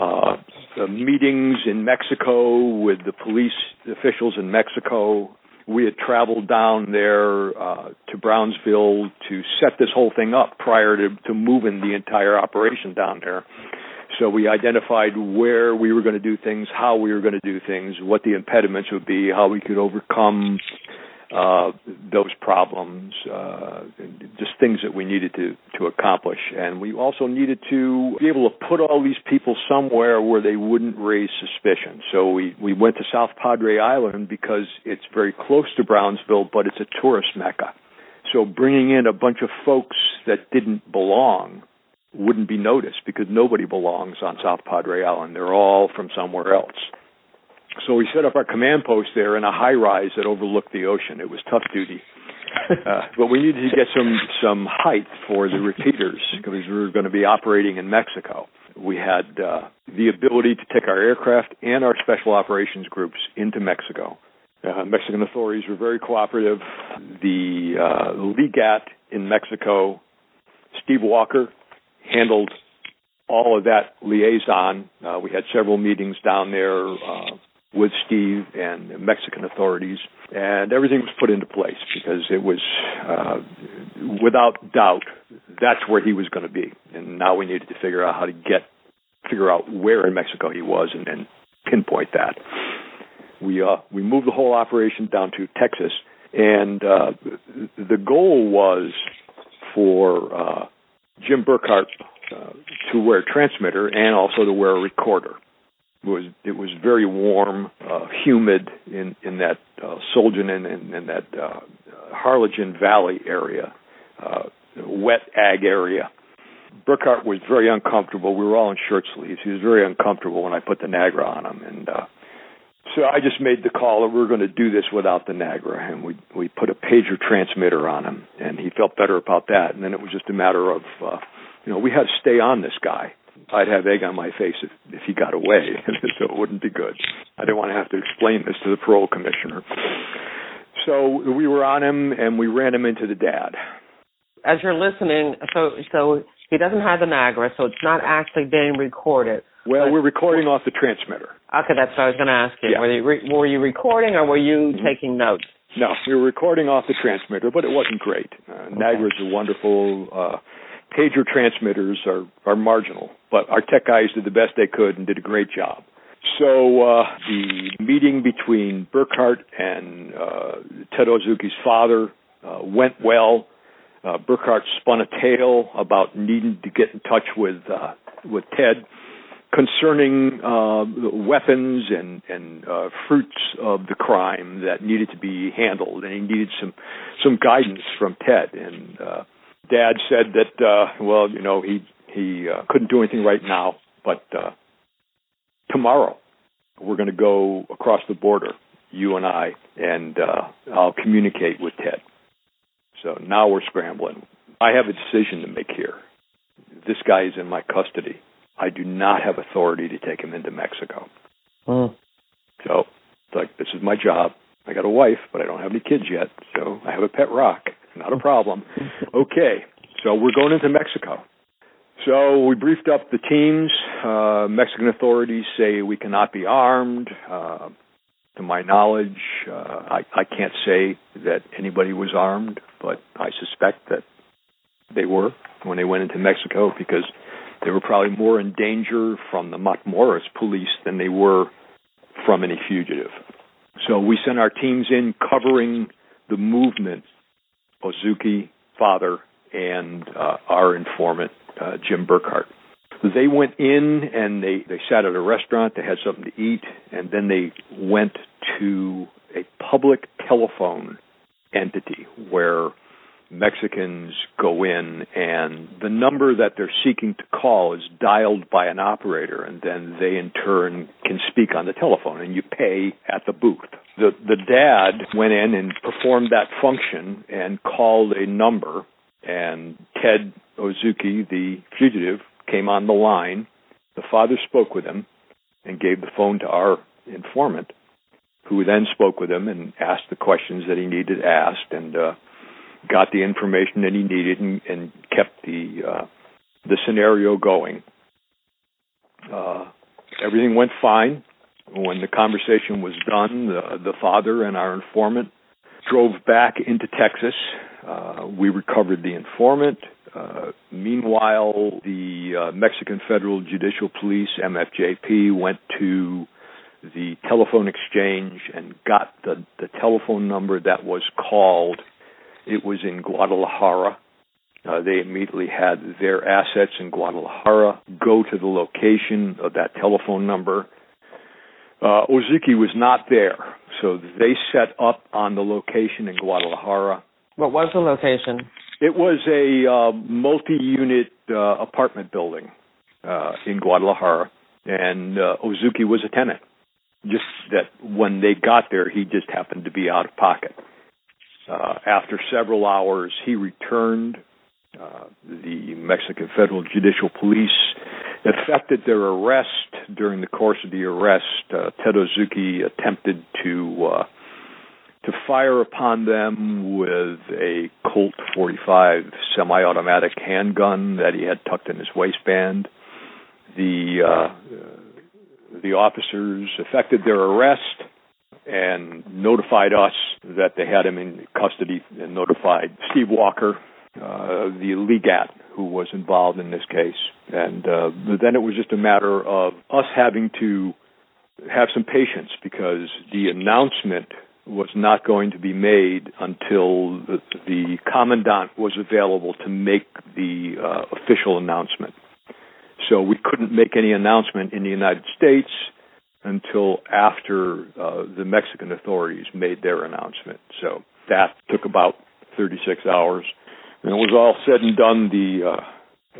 Uh, meetings in Mexico with the police officials in Mexico. We had traveled down there uh, to Brownsville to set this whole thing up prior to, to moving the entire operation down there. So we identified where we were going to do things, how we were going to do things, what the impediments would be, how we could overcome uh, those problems, uh, just things that we needed to, to accomplish. And we also needed to be able to put all these people somewhere where they wouldn't raise suspicion. So we, we went to South Padre Island because it's very close to Brownsville, but it's a tourist mecca. So bringing in a bunch of folks that didn't belong wouldn't be noticed because nobody belongs on South Padre Island. They're all from somewhere else. So we set up our command post there in a high rise that overlooked the ocean. It was tough duty. Uh, but we needed to get some some height for the repeaters because we were going to be operating in Mexico. We had uh, the ability to take our aircraft and our special operations groups into Mexico. Uh, Mexican authorities were very cooperative. The uh, legat in Mexico, Steve Walker, handled all of that liaison. Uh, we had several meetings down there uh, with Steve and the Mexican authorities, and everything was put into place because it was, uh, without doubt, that's where he was going to be. And now we needed to figure out how to get, figure out where in Mexico he was, and then pinpoint that. We uh, we moved the whole operation down to Texas, and uh, the goal was for uh, Jim Burkhart uh, to wear a transmitter and also to wear a recorder. Was it was very warm, uh, humid in in that uh, Soljan and in, that uh, Harlingen Valley area, uh, wet ag area. Burkhart was very uncomfortable. We were all in shirt sleeves. He was very uncomfortable when I put the Nagra on him, and uh, so I just made the call that we were going to do this without the Nagra, and we we put a pager transmitter on him, and he felt better about that. And then it was just a matter of, uh, you know, we had to stay on this guy. I'd have egg on my face if if he got away, so it wouldn't be good. I didn't want to have to explain this to the parole commissioner. So we were on him, and we ran him into the dad. As you're listening, so so he doesn't have the Nagra, so it's not actually being recorded. Well, but, we're recording off the transmitter. Okay, that's what I was going to ask you. Yeah. Were, you re- were you recording or were you mm-hmm. taking notes? No, we were recording off the transmitter, but it wasn't great. Uh, okay. Nagras are wonderful. Uh, pager transmitters are, are marginal, but our tech guys did the best they could and did a great job. So uh, the meeting between Burkhart and uh, Ted Otsuki's father uh, went well. Uh, Burkhart spun a tale about needing to get in touch with uh, with Ted concerning uh, weapons and and uh, fruits of the crime that needed to be handled, and he needed some some guidance from Ted. And uh, Dad said that uh, well, you know, he he uh, couldn't do anything right now, but uh, tomorrow we're going to go across the border, you and I, and uh, I'll communicate with Ted. So now we're scrambling. I have a decision to make here. This guy is in my custody I do not have authority to take him into Mexico. Mm. So, like, this is my job. I got a wife, but I don't have any kids yet, so I have a pet rock. Not a problem. okay, so we're going into Mexico. So we briefed up the teams. Uh, Mexican authorities say we cannot be armed. Uh, to my knowledge, uh, I, I can't say that anybody was armed, but I suspect that they were when they went into Mexico because they were probably more in danger from the Matamoros police than they were from any fugitive. So we sent our teams in covering the movement, Otsuki, father, and uh, our informant, uh, Jim Burkhart. They went in and they, they sat at a restaurant, they had something to eat, and then they went to a public telephone entity where Mexicans go in and the number that they're seeking to call is dialed by an operator and then they in turn can speak on the telephone and you pay at the booth. The the dad went in and performed that function and called a number and Ted Otsuki, the fugitive, came on the line. The the father spoke with him and gave the phone to our informant, who then spoke with him and asked the questions that he needed asked and uh, got the information that he needed and, and kept the uh, the scenario going. Uh, everything went fine. When the conversation was done, the, the father and our informant drove back into Texas. Uh, we recovered the informant. Uh, meanwhile, the uh, Mexican Federal Judicial Police, MFJP, went to the telephone exchange and got the, the telephone number that was called. It was in Guadalajara. Uh, they immediately had their assets in Guadalajara go to the location of that telephone number. Uh, Otsuki was not there, so they set up on the location in Guadalajara. What was the location? It was a uh, multi-unit uh, apartment building uh, in Guadalajara, and uh, Otsuki was a tenant. Just that when they got there, he just happened to be out of pocket. Uh, after several hours, he returned. Uh, the Mexican Federal Judicial Police effected their arrest. During the course of the arrest, uh, Ted Otsuki attempted to uh, to fire upon them with a Colt 45 semi-automatic handgun that he had tucked in his waistband. The uh, the officers effected their arrest and notified us that they had him in custody and notified Steve Walker, uh, the legat who was involved in this case. And uh, then it was just a matter of us having to have some patience because the announcement was not going to be made until the, the commandant was available to make the uh, official announcement. So we couldn't make any announcement in the United States until after uh, the Mexican authorities made their announcement. So that took about 36 hours. And it was all said and done. The uh,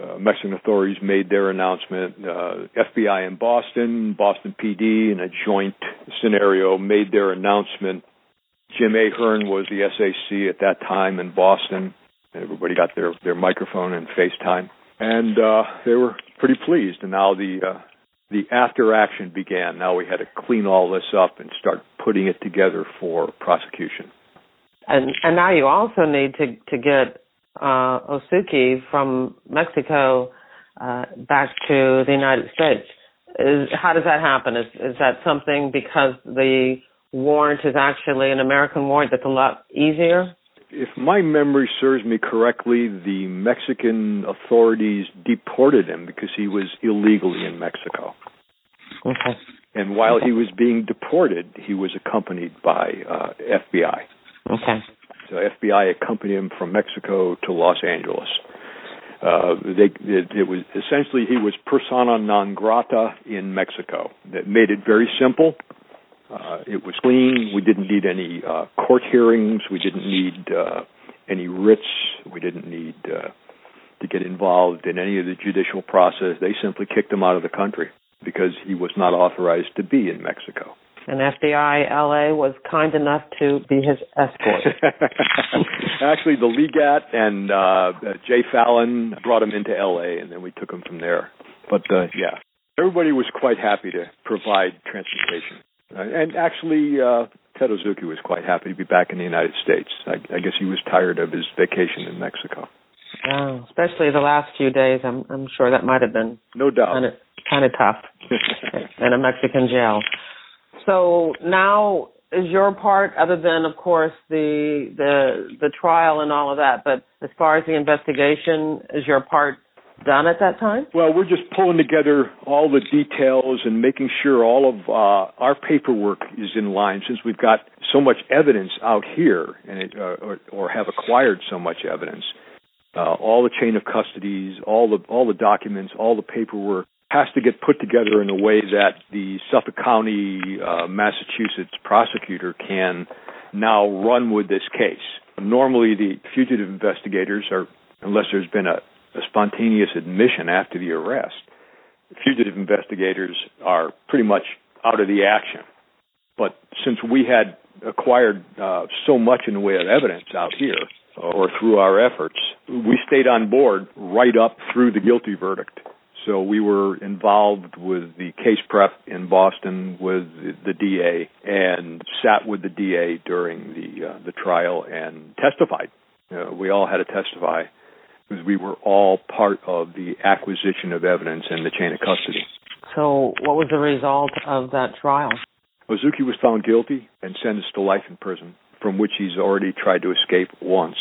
uh, Mexican authorities made their announcement. Uh, FBI in Boston, Boston PD, in a joint scenario, made their announcement. Jim Ahern was the SAC at that time in Boston. Everybody got their their microphone and FaceTime, and uh, they were pretty pleased. And now the uh, the after action began. Now we had to clean all this up and start putting it together for prosecution. And and now you also need to to get uh, Otsuki from Mexico uh, back to the United States. Is, how does that happen? Is is that something because the warrant is actually an American warrant that's a lot easier? If my memory serves me correctly, the Mexican authorities deported him because he was illegally in Mexico. Okay. And while he was being deported, he was accompanied by uh, FBI. Okay. So FBI accompanied him from Mexico to Los Angeles. Uh, they, it, it was essentially he was persona non grata in Mexico. That made it very simple. Uh, it was clean. We didn't need any uh, court hearings. We didn't need uh, any writs. We didn't need uh, to get involved in any of the judicial process. They simply kicked him out of the country because he was not authorized to be in Mexico. And FBI LA was kind enough to be his escort. Actually, the Legat and uh, Jay Fallon brought him into LA, and then we took him from there. But uh, yeah, everybody was quite happy to provide transportation. Uh, and actually, uh, Ted Otsuki was quite happy to be back in the United States. I, I guess he was tired of his vacation in Mexico. Oh, especially the last few days. I'm I'm sure that might have been no doubt kind of kind of tough in a Mexican jail. So now is your part, other than of course the the the trial and all of that, but as far as the investigation, is your part done at that time? Well, we're just pulling together all the details and making sure all of uh, our paperwork is in line since we've got so much evidence out here and it, uh, or, or, have acquired so much evidence. Uh, all the chain of custodies, all the all the documents, all the paperwork has to get put together in a way that the Suffolk County, uh, Massachusetts prosecutor can now run with this case. Normally, the fugitive investigators are, unless there's been a a spontaneous admission after the arrest, fugitive investigators are pretty much out of the action. But since we had acquired uh, so much in the way of evidence out here, or through our efforts, we stayed on board right up through the guilty verdict. So we were involved with the case prep in Boston with the, DA and sat with the DA during the uh, the trial and testified. Uh, we all had to testify because we were all part of the acquisition of evidence and the chain of custody. So, what was the result of that trial? Otsuki was found guilty and sentenced to life in prison, from which he's already tried to escape once.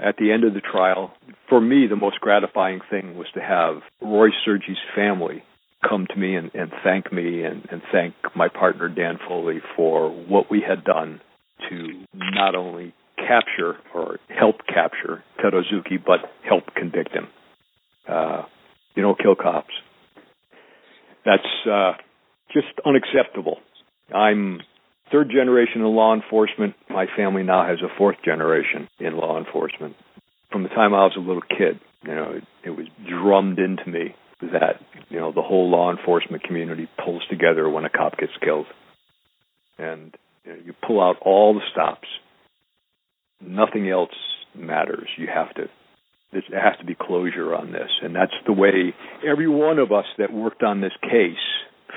At the end of the trial, for me, the most gratifying thing was to have Roy Sergi's family come to me and, and thank me and, and thank my partner Dan Foley for what we had done to not only capture or help capture Ted but help convict him. Uh, you don't kill cops. That's uh, just unacceptable. I'm third generation in law enforcement. My family now has a fourth generation in law enforcement. From the time I was a little kid, you know, it, it was drummed into me that you know the whole law enforcement community pulls together when a cop gets killed, and you, know, you pull out all the stops. Nothing else matters. You have to. There has to be closure on this, and that's the way every one of us that worked on this case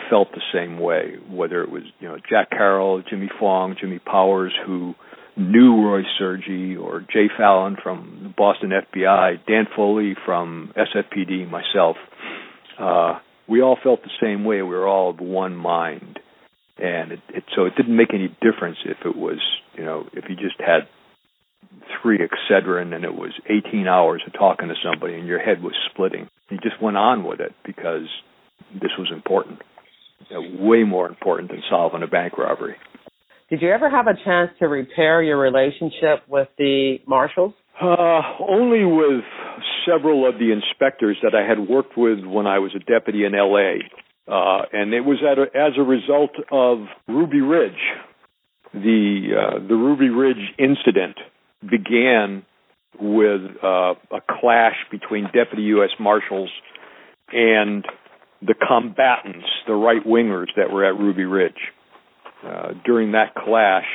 felt the same way, whether it was you know Jack Carroll, Jimmy Fong, Jimmy Powers, who knew Roy Sergi, or Jay Fallon from the Boston FBI, Dan Foley from SFPD, myself. Uh, we all felt the same way. We were all of one mind, and it, it, so it didn't make any difference if it was you know if you just had three Excedrin and it was 18 hours of talking to somebody and your head was splitting. You just went on with it because this was important way more important than solving a bank robbery. Did you ever have a chance to repair your relationship with the marshals? Uh, only with several of the inspectors that I had worked with when I was a deputy in L.A. Uh, and it was a, as a result of Ruby Ridge. The uh, the Ruby Ridge incident began with uh, a clash between deputy U.S. marshals and the combatants, the right wingers that were at Ruby Ridge. Uh, during that clash,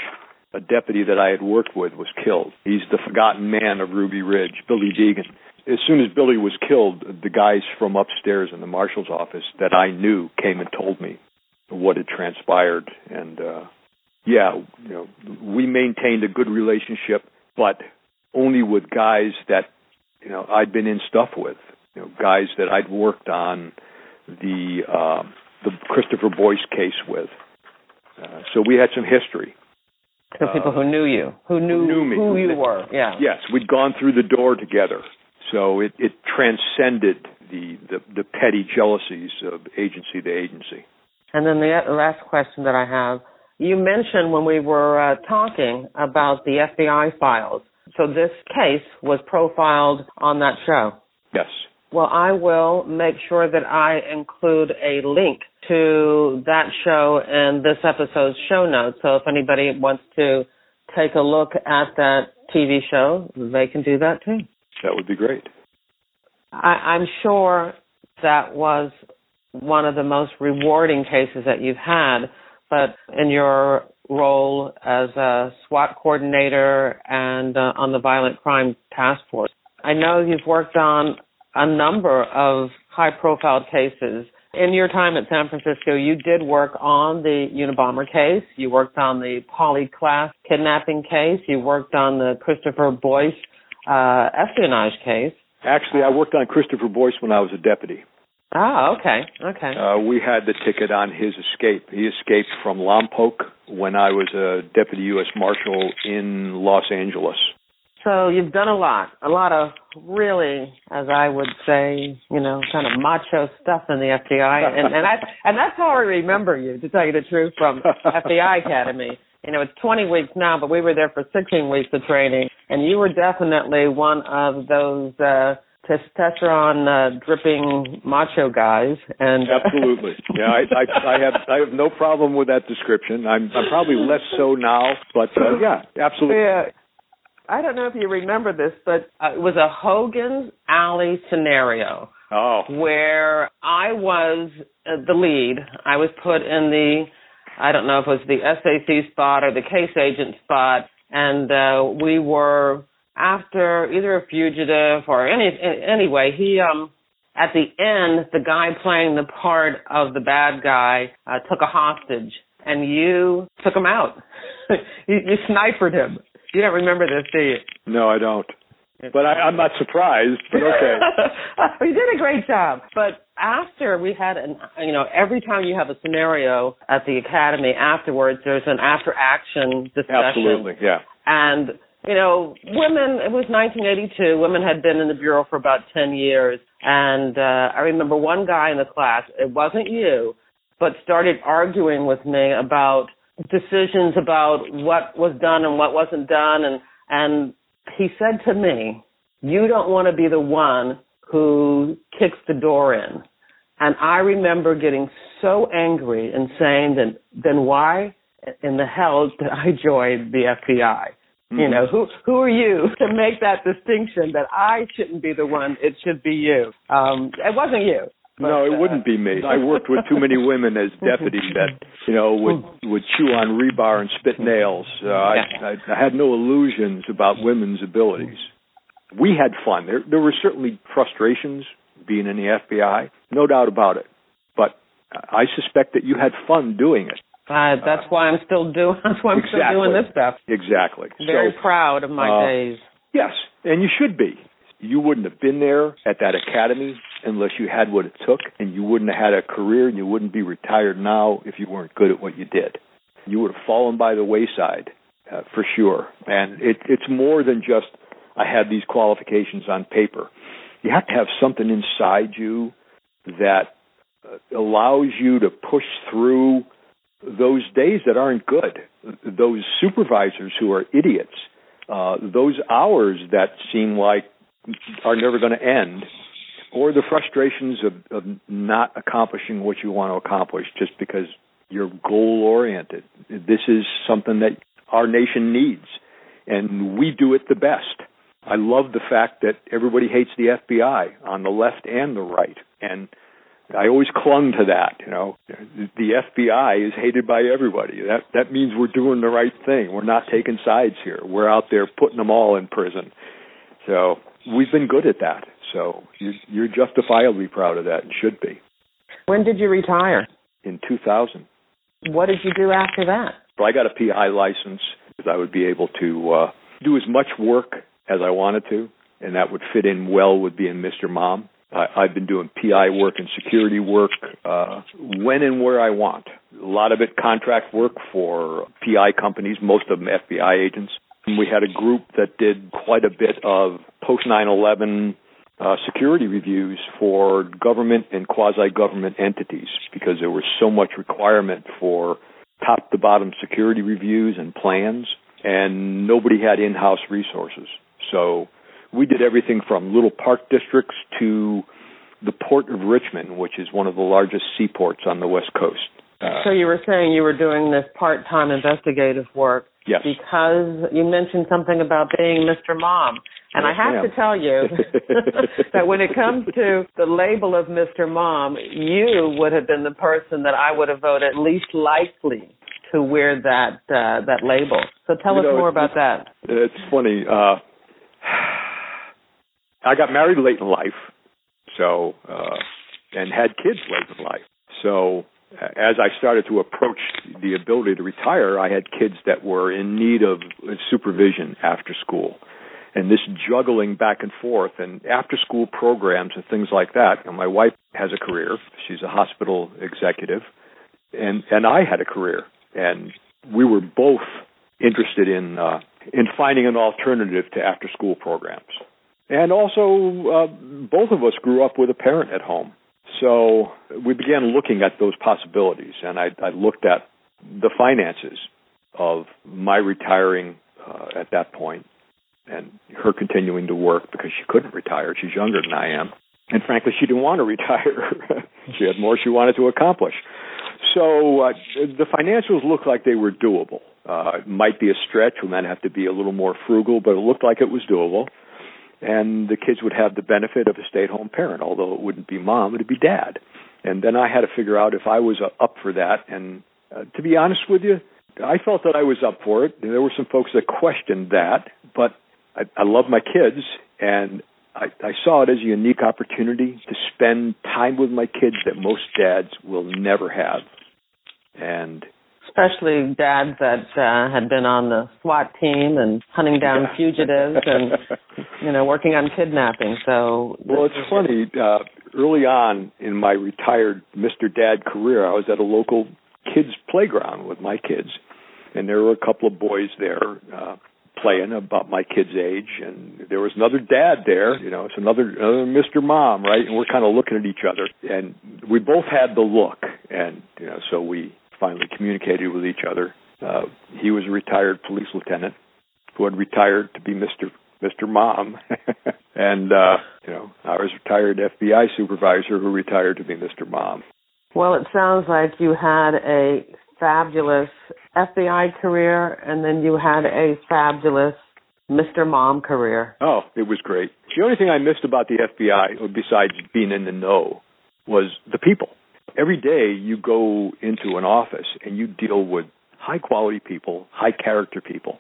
a deputy that I had worked with was killed. He's the forgotten man of Ruby Ridge, Billy Degan. As soon as Billy was killed, the guys from upstairs in the marshal's office that I knew came and told me what had transpired. And uh, yeah, you know, we maintained a good relationship, but only with guys that you know I'd been in stuff with. You know, guys that I'd worked on the uh, the Christopher Boyce case with. Uh, so we had some history. So people who knew you, who knew, who, knew me, who you were, yeah. Yes, we'd gone through the door together, so it, it transcended the, the the petty jealousies of agency to agency. And then the last question that I have, you mentioned when we were uh, talking about the FBI files. So this case was profiled on that show. Yes. Well, I will make sure that I include a link to that show and this episode's show notes. So if anybody wants to take a look at that TV show, they can do that too. That would be great. I, I'm sure that was one of the most rewarding cases that you've had, but in your role as a SWAT coordinator and uh, on the Violent Crime Task Force, I know you've worked on a number of high profile cases. In your time at San Francisco, you did work on the Unabomber case. You worked on the Polly Klaas kidnapping case. You worked on the Christopher Boyce uh, espionage case. Actually, I worked on Christopher Boyce when I was a deputy. Ah, okay, okay. Uh, we had the ticket on his escape. He escaped from Lompoc when I was a deputy U.S. Marshal in Los Angeles. So you've done a lot, a lot of really, as I would say, you know, kind of macho stuff in the FBI, and and I and that's how I remember you, to tell you the truth, from FBI Academy. You know, it's 20 weeks now, but we were there for 16 weeks of training, and you were definitely one of those uh, testosterone uh, dripping macho guys. And absolutely, yeah, I, I, I have I have no problem with that description. I'm I'm probably less so now, but uh, yeah, absolutely. Yeah I don't know if you remember this, but uh, it was a Hogan's Alley scenario. Oh. Where I was uh, the lead. I was put in the, I don't know if it was the SAC spot or the case agent spot, and uh, we were after either a fugitive or any anyway. He um at the end, the guy playing the part of the bad guy uh, took a hostage, and you took him out. you, you sniped him. You don't remember this, do you? No, I don't. But I, I'm not surprised. But okay. we did a great job. But after we had an, you know, every time you have a scenario at the academy afterwards, there's an after action discussion. Absolutely, yeah. And you know, women, it was 1982. Women had been in the Bureau for about 10 years. And uh, I remember one guy in the class, it wasn't you, but started arguing with me about decisions about what was done and what wasn't done. And, and he said to me, you don't want to be the one who kicks the door in. And I remember getting so angry and saying then then why in the hell did I join the FBI? Mm-hmm. You know, who who are you to make that distinction that I shouldn't be the one, it should be you. Um it wasn't you. But, no, it uh, wouldn't be me. I worked with too many women as deputies that you know would would chew on rebar and spit nails. Uh, I, I, I had no illusions about women's abilities. We had fun. There there were certainly frustrations being in the FBI, no doubt about it. But I suspect that you had fun doing it. Uh, that's why I'm still doing. That's why I'm exactly. still doing this stuff. Exactly. Very so, proud of my uh, days. Yes, and you should be. You wouldn't have been there at that academy unless you had what it took, and you wouldn't have had a career, and you wouldn't be retired now if you weren't good at what you did. You would have fallen by the wayside uh, for sure. And it, it's more than just I had these qualifications on paper. You have to have something inside you that uh, allows you to push through those days that aren't good, those supervisors who are idiots, uh, those hours that seem like are never going to end, or the frustrations of, of not accomplishing what you want to accomplish just because you're goal oriented. This is something that our nation needs, and we do it the best. I love the fact that everybody hates the FBI on the left and the right, and I always clung to that. You know, the FBI is hated by everybody. That that means we're doing the right thing. We're not taking sides here. We're out there putting them all in prison. So we've been good at that. So you're, you're justifiably proud of that and should be. When did you retire? In 2000. What did you do after that? Well, I got a PI license because I would be able to uh, do as much work as I wanted to, and that would fit in well with being Mr. Mom. I, I've been doing PI work and security work uh, when and where I want. A lot of it contract work for PI companies, most of them FBI agents. We had a group that did quite a bit of post 9/11 uh, security reviews for government and quasi-government entities because there was so much requirement for top to bottom security reviews and plans, and nobody had in-house resources. So we did everything from little park districts to the port of Richmond, which is one of the largest seaports on the west coast. Uh, so you were saying you were doing this part-time investigative work yes. because you mentioned something about being Mr. Mom. And yes, I have ma'am. to tell you that when it comes to the label of Mr. Mom, you would have been the person that I would have voted least likely to wear that uh, that label. So tell you us know, more about that. It's funny. Uh, I got married late in life, so uh, and had kids late in life. So as I started to approach the ability to retire, I had kids that were in need of supervision after school. And this juggling back and forth and after school programs and things like that. And my wife has a career. She's a hospital executive. And and I had a career. And we were both interested in uh, in finding an alternative to after school programs. And also, uh, both of us grew up with a parent at home. So we began looking at those possibilities, and I, I looked at the finances of my retiring uh, at that point and her continuing to work because she couldn't retire. She's younger than I am. And frankly, she didn't want to retire. she had more she wanted to accomplish. So uh, the financials looked like they were doable. Uh, it might be a stretch. We might have to be a little more frugal, but it looked like it was doable and the kids would have the benefit of a stay-at-home parent, although it wouldn't be mom, it'd be dad. And then I had to figure out if I was up for that. And uh, to be honest with you, I felt that I was up for it. There were some folks that questioned that, but I, I love my kids, and I, I saw it as a unique opportunity to spend time with my kids that most dads will never have. And especially dads that uh, had been on the SWAT team and hunting down yeah. fugitives and you know working on kidnapping. So well, it's funny. Uh, early on in my retired Mr. Dad career, I was at a local kids playground with my kids, and there were a couple of boys there. Uh, playing about my kid's age and there was another dad there you know it's another another mr mom right and we're kind of looking at each other and we both had the look and you know so we finally communicated with each other. Uh, he was a retired police lieutenant who had retired to be Mr. Mr. Mom, and uh, you know I was a retired FBI supervisor who retired to be Mr. Mom. Well, it sounds like you had a fabulous FBI career, and then you had a fabulous Mr. Mom career. Oh, it was great. The only thing I missed about the FBI, besides being in the know, was the people every day you go into an office and you deal with high quality people, high character people.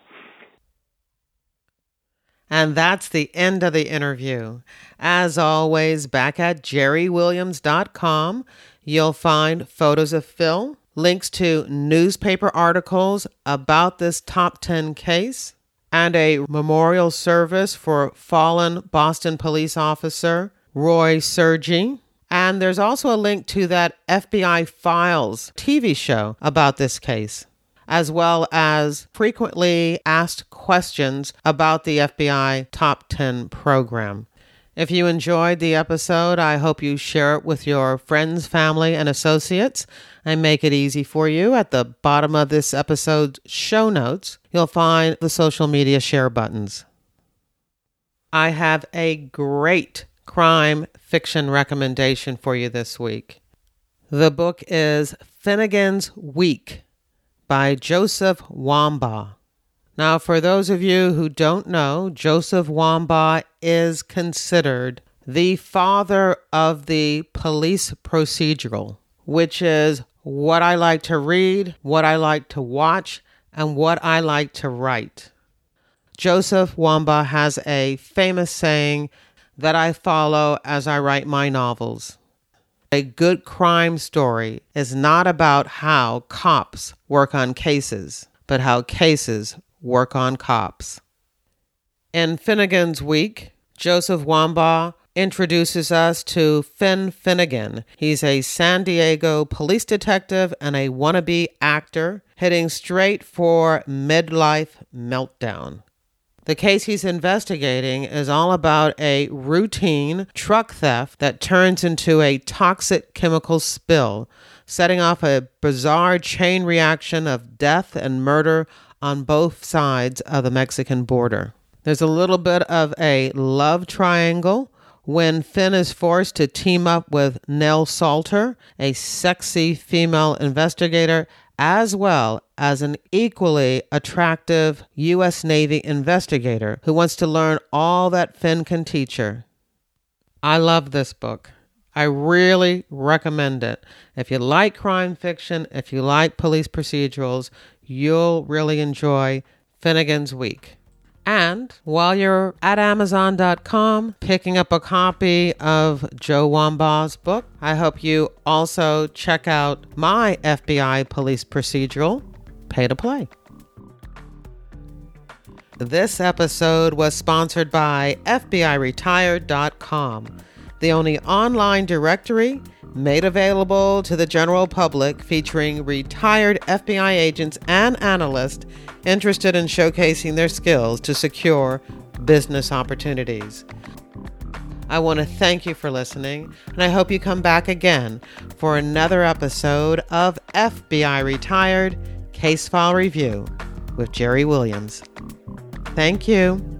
And that's the end of the interview. As always, back at jerrywilliams.com, you'll find photos of Phil, links to newspaper articles about this top 10 case, and a memorial service for fallen Boston police officer Roy Sergi. And there's also a link to that FBI Files TV show about this case, as well as frequently asked questions about the FBI Top 10 program. If you enjoyed the episode, I hope you share it with your friends, family, and associates. I make it easy for you. At the bottom of this episode's show notes, you'll find the social media share buttons. I have a great crime fiction recommendation for you this week. The book is Finnegan's Week by Joseph Wambaugh. Now, for those of you who don't know, Joseph Wambaugh is considered the father of the police procedural, which is what I like to read, what I like to watch, and what I like to write. Joseph Wambaugh has a famous saying that I follow as I write my novels. A good crime story is not about how cops work on cases, but how cases work on cops. In Finnegan's Week, Joseph Wambaugh introduces us to Finn Finnegan. He's a San Diego police detective and a wannabe actor heading straight for midlife meltdown. The case he's investigating is all about a routine truck theft that turns into a toxic chemical spill, setting off a bizarre chain reaction of death and murder on both sides of the Mexican border. There's a little bit of a love triangle when Finn is forced to team up with Nell Salter, a sexy female investigator as well as an equally attractive U.S. Navy investigator who wants to learn all that Finn can teach her. I love this book. I really recommend it. If you like crime fiction, if you like police procedurals, you'll really enjoy Finnegan's Week. And while you're at Amazon.com picking up a copy of Joe Wambaugh's book, I hope you also check out my FBI police procedural, Pay to Play. This episode was sponsored by FBIRetired.com, the only online directory made available to the general public featuring retired FBI agents and analysts interested in showcasing their skills to secure business opportunities. I want to thank you for listening, and I hope you come back again for another episode of FBI Retired Case File Review with Jerry Williams. Thank you.